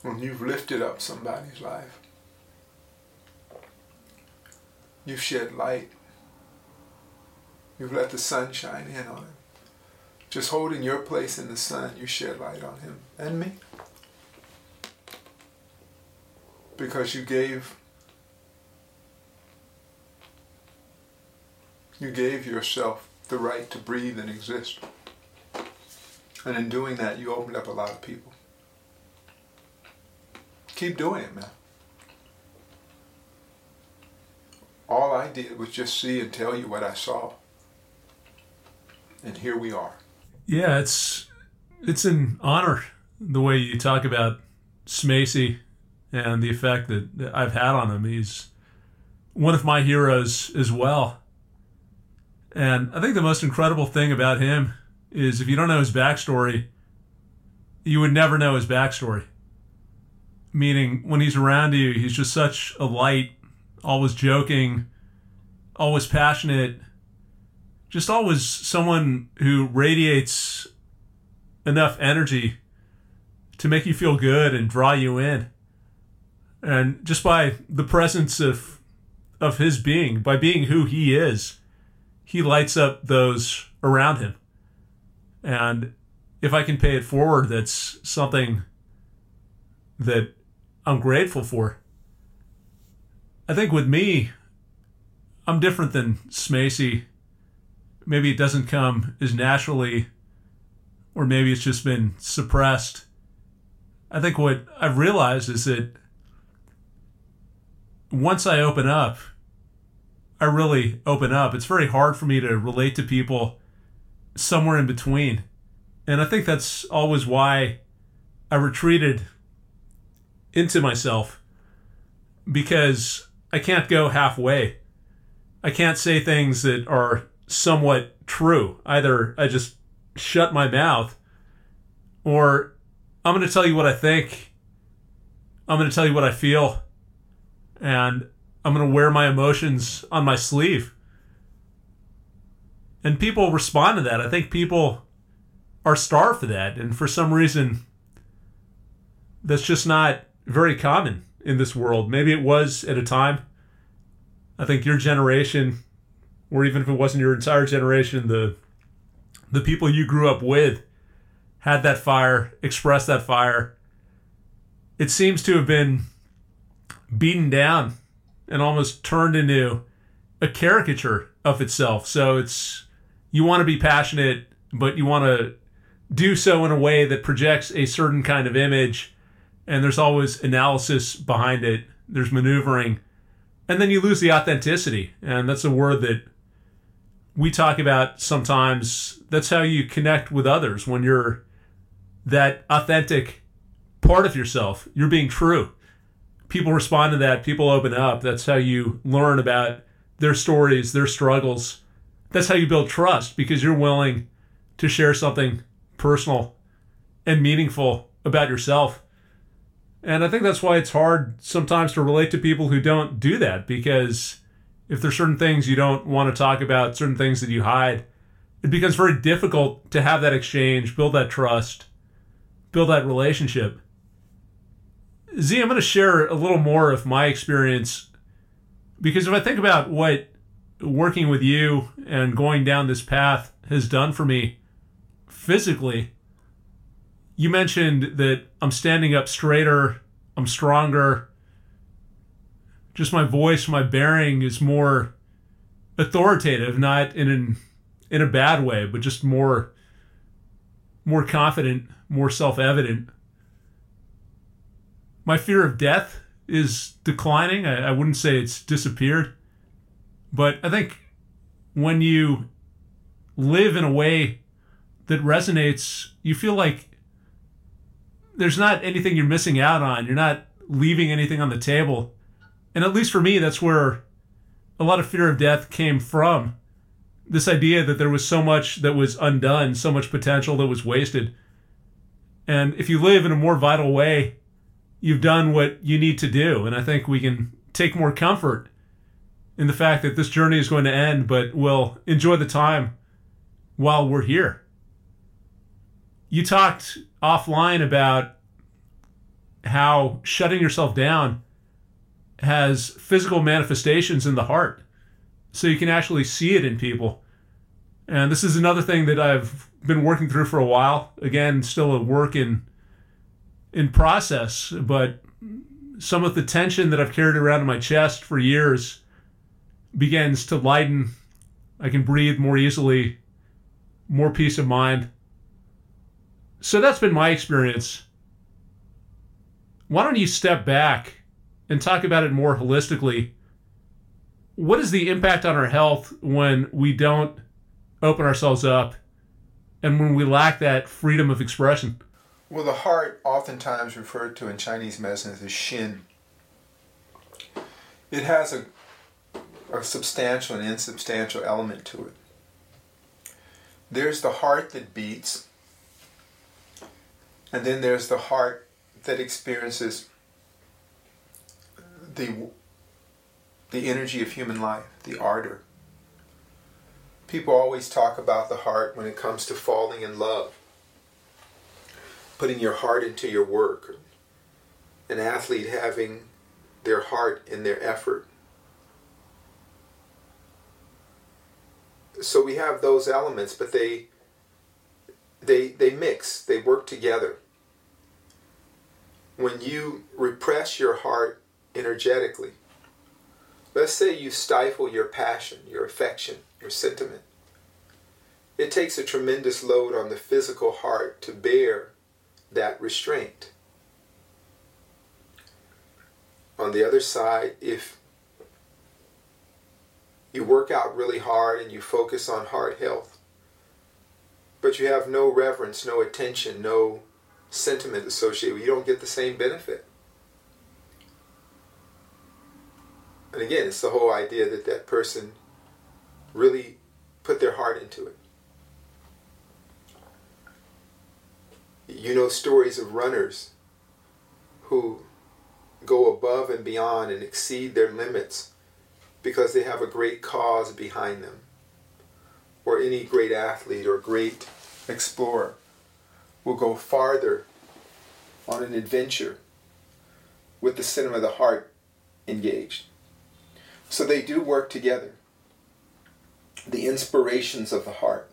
when you've lifted up somebody's life. You've shed light. You've let the sun shine in on him. Just holding your place in the sun, you shed light on him and me. Because you gave you gave yourself the right to breathe and exist. And in doing that, you opened up a lot of people. Keep doing it, man. All I did was just see and tell you what I saw. And here we are. Yeah, it's it's an honor the way you talk about Smacy and the effect that I've had on him. He's one of my heroes as well. And I think the most incredible thing about him is if you don't know his backstory, you would never know his backstory. Meaning, when he's around you, he's just such a light, always joking, always passionate, just always someone who radiates enough energy to make you feel good and draw you in. And just by the presence of of his being, by being who he is, he lights up those around him. And if I can pay it forward, that's something that I'm grateful for. I think with me, I'm different than Smacy. Maybe it doesn't come as naturally, or maybe it's just been suppressed. I think what I've realized is that once I open up, I really open up. It's very hard for me to relate to people somewhere in between. And I think that's always why I retreated into myself because I can't go halfway. I can't say things that are somewhat true. Either I just shut my mouth or I'm going to tell you what I think. I'm going to tell you what I feel. And I'm going to wear my emotions on my sleeve. And people respond to that. I think people are starved for that. And for some reason, that's just not very common in this world. Maybe it was at a time. I think your generation, or even if it wasn't your entire generation, the the people you grew up with had that fire, expressed that fire. It seems to have been beaten down and almost turned into a caricature of itself. So it's you want to be passionate, but you want to do so in a way that projects a certain kind of image and there's always analysis behind it. There's maneuvering. And then you lose the authenticity. And that's a word that we talk about sometimes. That's how you connect with others when you're that authentic part of yourself. You're being true. People respond to that, people open up. That's how you learn about their stories, their struggles. That's how you build trust because you're willing to share something personal and meaningful about yourself. And I think that's why it's hard sometimes to relate to people who don't do that because if there's certain things you don't want to talk about, certain things that you hide, it becomes very difficult to have that exchange, build that trust, build that relationship. Z, I'm going to share a little more of my experience because if I think about what working with you and going down this path has done for me physically, you mentioned that I'm standing up straighter, I'm stronger. Just my voice, my bearing is more authoritative, not in an in a bad way, but just more more confident, more self-evident. My fear of death is declining. I, I wouldn't say it's disappeared, but I think when you live in a way that resonates, you feel like there's not anything you're missing out on. You're not leaving anything on the table. And at least for me, that's where a lot of fear of death came from. This idea that there was so much that was undone, so much potential that was wasted. And if you live in a more vital way, you've done what you need to do. And I think we can take more comfort in the fact that this journey is going to end, but we'll enjoy the time while we're here. You talked offline about how shutting yourself down has physical manifestations in the heart. So you can actually see it in people. And this is another thing that I've been working through for a while. Again, still a work in in process, but some of the tension that I've carried around in my chest for years begins to lighten. I can breathe more easily, more peace of mind. So that's been my experience. Why don't you step back and talk about it more holistically? What is the impact on our health when we don't open ourselves up and when we lack that freedom of expression? Well, the heart, oftentimes referred to in Chinese medicine as the shen, it has a, a substantial and insubstantial element to it. There's the heart that beats, and then there's the heart that experiences the, the energy of human life, the ardor. People always talk about the heart when it comes to falling in love, putting your heart into your work, an athlete having their heart in their effort. So we have those elements, but they they they mix, they work together. When you repress your heart energetically, let's say you stifle your passion, your affection, your sentiment. It takes a tremendous load on the physical heart to bear that restraint. On the other side, if you work out really hard and you focus on heart health, but you have no reverence, no attention, no sentiment associated you don't get the same benefit. And again, it's the whole idea that that person really put their heart into it. You know stories of runners who go above and beyond and exceed their limits because they have a great cause behind them. Or any great athlete or great explorer will go farther on an adventure with the cinema of the heart engaged. So they do work together. The inspirations of the heart.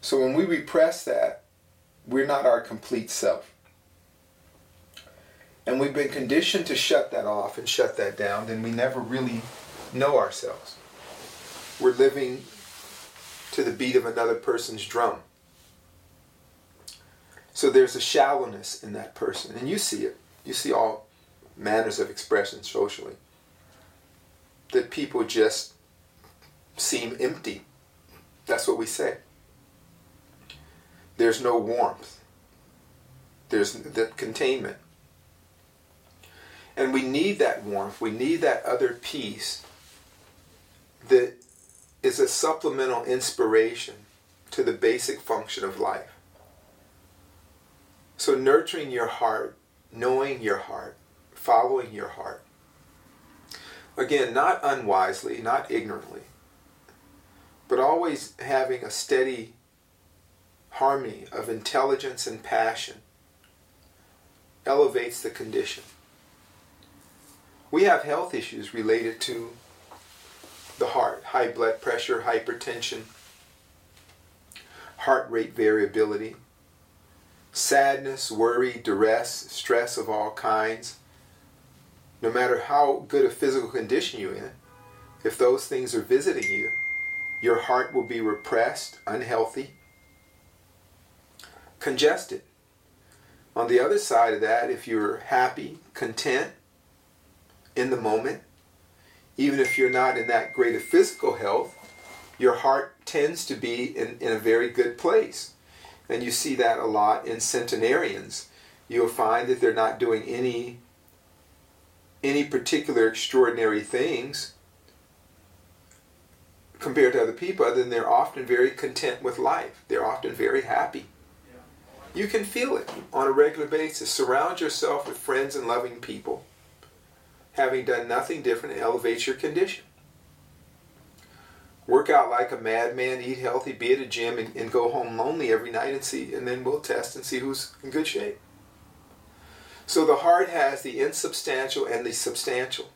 So when we repress that, we're not our complete self. And we've been conditioned to shut that off and shut that down, then we never really know ourselves. We're living to the beat of another person's drum. So there's a shallowness in that person, and you see it. You see all manners of expression socially. That people just seem empty. That's what we say. There's no warmth. There's that containment. And we need that warmth. We need that other piece that is a supplemental inspiration to the basic function of life. So, nurturing your heart, knowing your heart, following your heart. Again, not unwisely, not ignorantly, but always having a steady harmony of intelligence and passion elevates the condition. We have health issues related to the heart, high blood pressure, hypertension, heart rate variability, sadness, worry, duress, stress of all kinds. No matter how good a physical condition you're in, if those things are visiting you, your heart will be repressed, unhealthy, congested. On the other side of that, if you're happy, content in the moment, even if you're not in that great of physical health, your heart tends to be in, in a very good place. And you see that a lot in centenarians. You'll find that they're not doing any any particular extraordinary things compared to other people, other than they're often very content with life. They're often very happy. You can feel it on a regular basis. Surround yourself with friends and loving people. Having done nothing different elevates your condition. Work out like a madman, eat healthy, be at a gym, and, and go home lonely every night and see, and then we'll test and see who's in good shape. So the heart has the insubstantial and the substantial.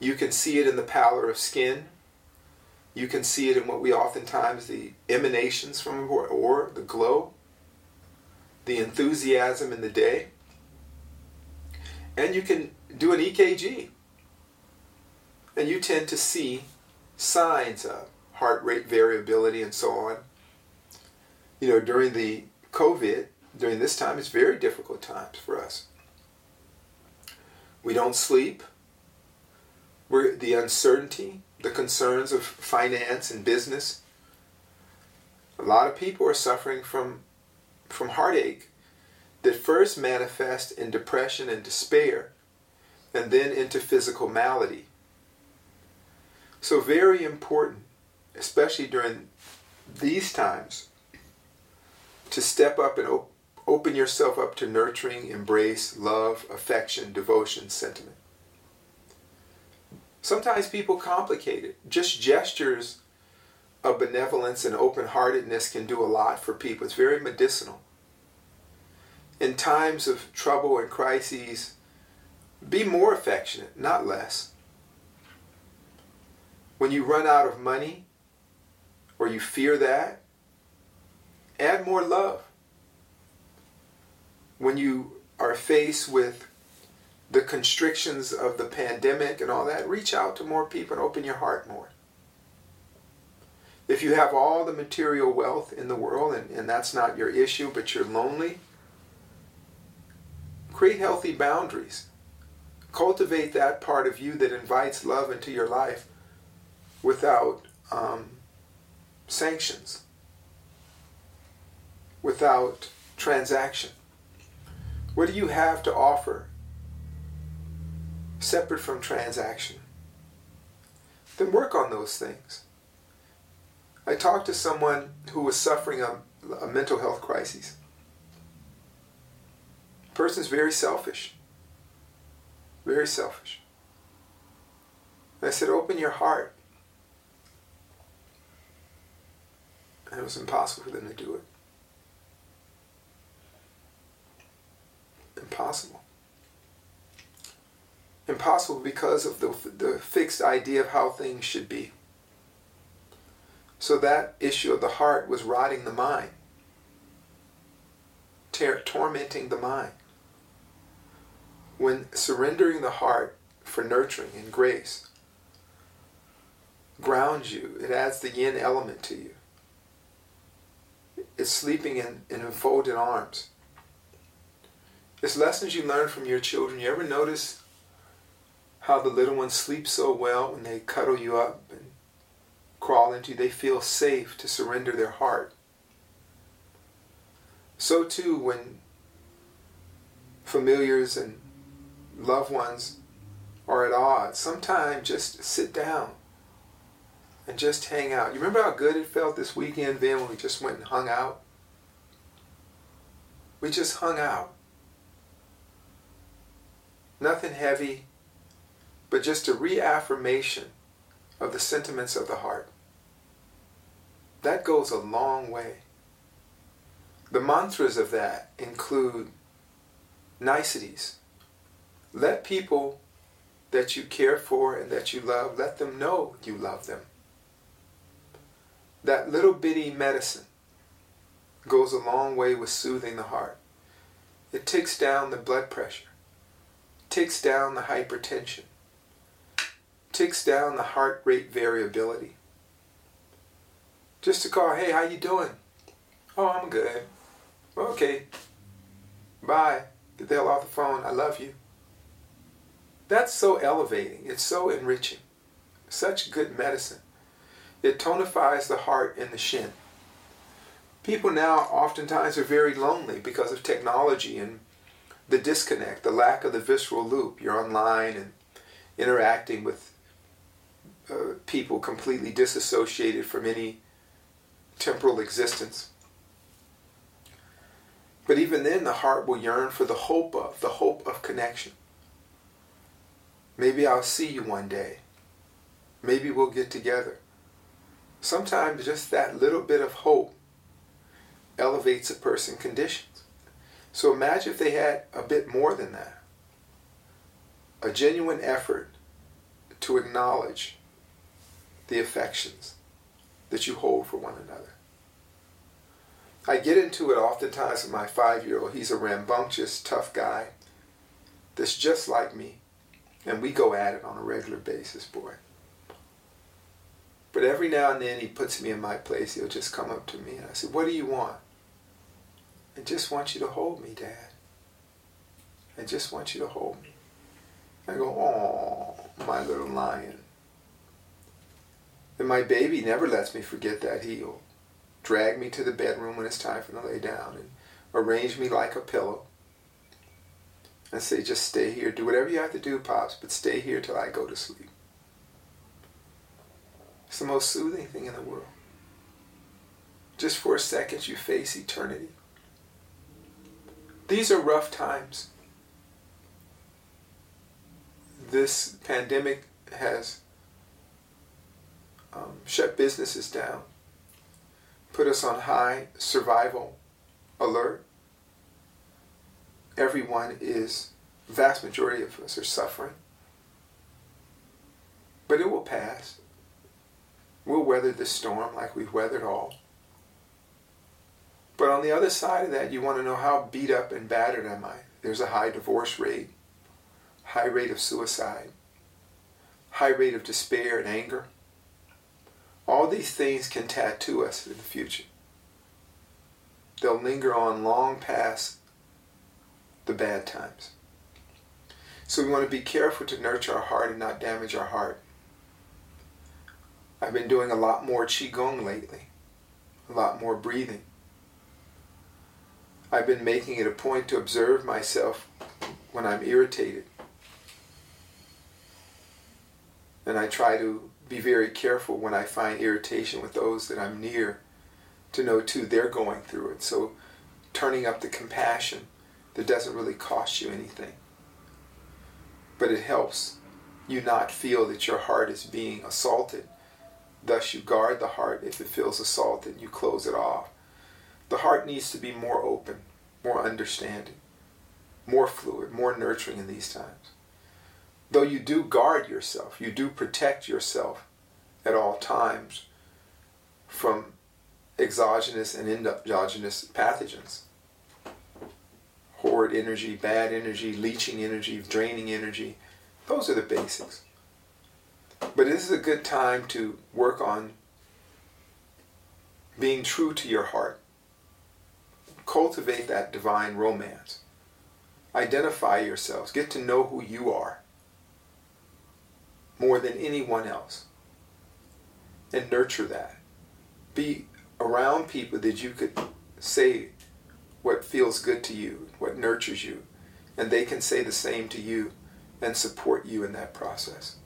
You can see it in the pallor of skin. You can see it in what we oftentimes the emanations from or, or the glow the enthusiasm in the day. And you can do an EKG. And you tend to see signs of heart rate variability and so on. You know, during the COVID, during this time, it's very difficult times for us. We don't sleep. We're the uncertainty, the concerns of finance and business. A lot of people are suffering from from heartache that first manifest in depression and despair and then into physical malady. So, very important, especially during these times, to step up and op- open yourself up to nurturing, embrace, love, affection, devotion, sentiment. Sometimes people complicate it. Just gestures of benevolence and open heartedness can do a lot for people. It's very medicinal. in times of trouble and crises, be more affectionate, not less. When you run out of money or you fear that, add more love. When you are faced with the constrictions of the pandemic and all that, reach out to more people and open your heart more. If you have all the material wealth in the world and, and that's not your issue, but you're lonely, create healthy boundaries. Cultivate that part of you that invites love into your life without um, sanctions, without transaction. What do you have to offer separate from transaction? Then work on those things. I talked to someone who was suffering a, a mental health crisis. Person's very selfish. Very selfish. I said, open your heart. And it was impossible for them to do it. Impossible. Impossible because of the, the fixed idea of how things should be. So that issue of the heart was rotting the mind, ter- tormenting the mind. When surrendering the heart for nurturing and grace grounds you, it adds the yin element to you. It's sleeping in, in enfolded arms. It's lessons you learn from your children. You ever notice how the little ones sleep so well when they cuddle you up and crawl into, you? they feel safe to surrender their heart. So too when familiars and loved ones are at odds, sometimes just sit down and just hang out. You remember how good it felt this weekend then when we just went and hung out? We just hung out. Nothing heavy, but just a reaffirmation of the sentiments of the heart. That goes a long way. The mantras of that include niceties. Let people that you care for and that you love, let them know you love them. That little bitty medicine goes a long way with soothing the heart. It takes down the blood pressure, takes down the hypertension, takes down the heart rate variability. Just to call, hey, how you doing? Oh, I'm good. Okay. Bye. Get the hell off the phone. I love you. That's so elevating. It's so enriching. Such good medicine. It tonifies the heart and the shen. People now oftentimes are very lonely because of technology and the disconnect, the lack of the visceral loop. You're online and interacting with uh, people completely disassociated from any temporal existence. But even then, the heart will yearn for the hope of, the hope of connection. Maybe I'll see you one day. Maybe we'll get together. Sometimes just that little bit of hope elevates a person's conditions. So imagine if they had a bit more than that. A genuine effort to acknowledge the affections that you hold for one another. I get into it oftentimes with my five year old. He's a rambunctious, tough guy that's just like me. And we go at it on a regular basis, boy. But every now and then he puts me in my place. He'll just come up to me and I say, What do you want? I just want you to hold me, Dad. I just want you to hold me. I go, Oh, my little lion. And my baby never lets me forget that. He'll drag me to the bedroom when it's time for me to lay down and arrange me like a pillow and say, just stay here. Do whatever you have to do, Pops, but stay here till I go to sleep. It's the most soothing thing in the world. Just for a second, you face eternity. These are rough times. This pandemic has um, shut businesses down put us on high survival alert. Everyone is, vast majority of us are suffering. But it will pass. We'll weather this storm like we've weathered all. But on the other side of that, you want to know how beat up and battered am I? There's a high divorce rate, high rate of suicide, high rate of despair and anger. All these things can tattoo us in the future. They'll linger on long past the bad times. So we want to be careful to nurture our heart and not damage our heart. I've been doing a lot more Qigong lately, a lot more breathing. I've been making it a point to observe myself when I'm irritated. And I try to be very careful when I find irritation with those that I'm near to know too they're going through it. So turning up the compassion that doesn't really cost you anything. But it helps you not feel that your heart is being assaulted. Thus you guard the heart if it feels assaulted, you close it off. The heart needs to be more open, more understanding, more fluid, more nurturing in these times. Though you do guard yourself, you do protect yourself at all times from exogenous and endogenous pathogens. Horrid energy, bad energy, leaching energy, draining energy. Those are the basics. But this is a good time to work on being true to your heart cultivate that divine romance. Identify yourselves. Get to know who you are more than anyone else. And nurture that. Be around people that you could say what feels good to you, what nurtures you, and they can say the same to you and support you in that process.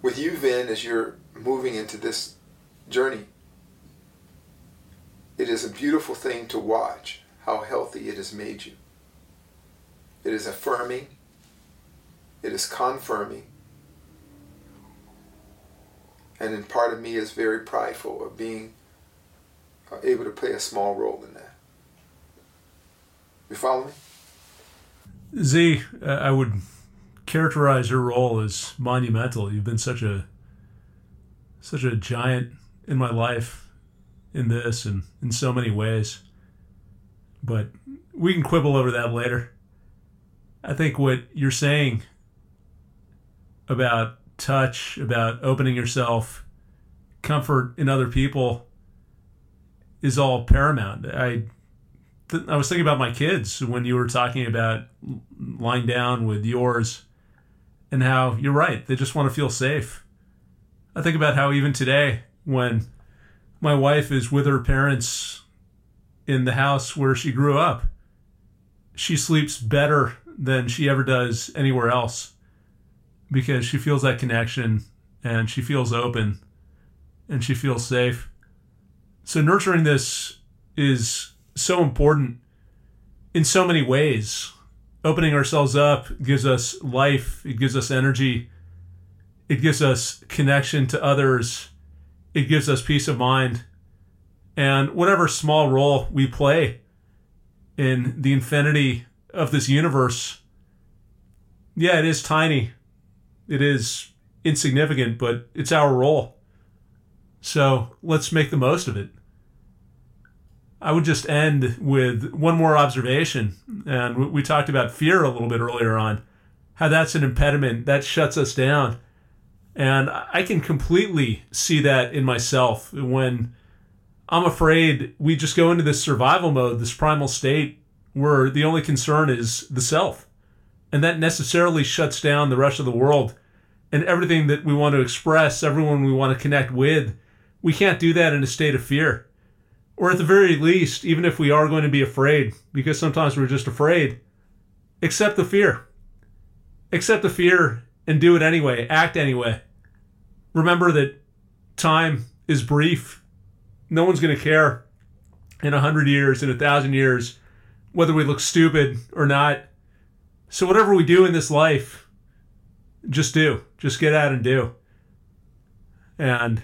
With you, Vin, as you're moving into this journey, it is a beautiful thing to watch how healthy it has made you. It is affirming. It is confirming. And in part of me is very prideful of being uh, able to play a small role in that. You follow me? Z, I would characterize your role as monumental. You've been such a such a giant in my life in this and in so many ways. But we can quibble over that later. I think what you're saying about touch, about opening yourself, comfort in other people is all paramount. I th- I was thinking about my kids when you were talking about lying down with yours and how you're right. They just want to feel safe. I think about how even today when my wife is with her parents in the house where she grew up. She sleeps better than she ever does anywhere else because she feels that connection and she feels open and she feels safe. So, nurturing this is so important in so many ways. Opening ourselves up gives us life, it gives us energy, it gives us connection to others it gives us peace of mind. And whatever small role we play in the infinity of this universe, yeah, it is tiny. It is insignificant, but it's our role. So let's make the most of it. I would just end with one more observation. And we talked about fear a little bit earlier on, how that's an impediment that shuts us down. And I can completely see that in myself when I'm afraid we just go into this survival mode, this primal state where the only concern is the self. And that necessarily shuts down the rest of the world and everything that we want to express, everyone we want to connect with. We can't do that in a state of fear. Or at the very least, even if we are going to be afraid, because sometimes we're just afraid, accept the fear. Accept the fear and do it anyway, act anyway remember that time is brief. No one's going to care in a hundred years, in a thousand years, whether we look stupid or not. So whatever we do in this life, just do. Just get out and do. And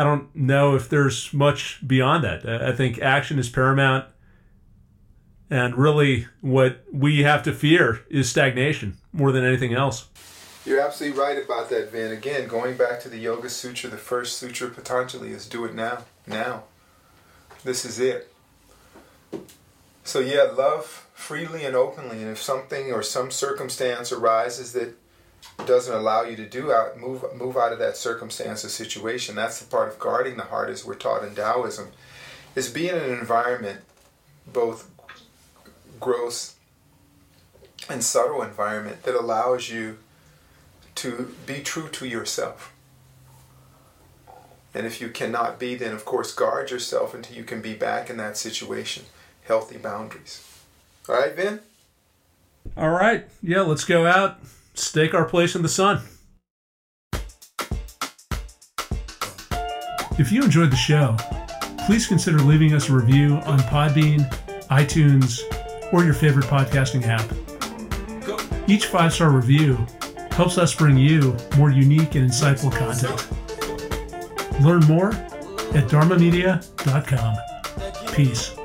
I don't know if there's much beyond that. I think action is paramount. And really, what we have to fear is stagnation more than anything else. You're absolutely right about that, Vin. Again, going back to the Yoga Sutra, the first sutra Patanjali is do it now. Now. This is it. So, yeah, love freely and openly. And if something or some circumstance arises that doesn't allow you to do out move move out of that circumstance or situation that's the part of guarding the heart as we're taught in taoism is being in an environment both gross and subtle environment that allows you to be true to yourself. And if you cannot be then of course guard yourself until you can be back in that situation. Healthy boundaries. All right Ben? all right. Yeah let's go out stake our place in the sun. If you enjoyed the show, please consider leaving us a review on Podbean, iTunes, or your favorite podcasting app. Each five star review helps us bring you more unique and insightful content. Learn more at dharmamedia.com. Peace.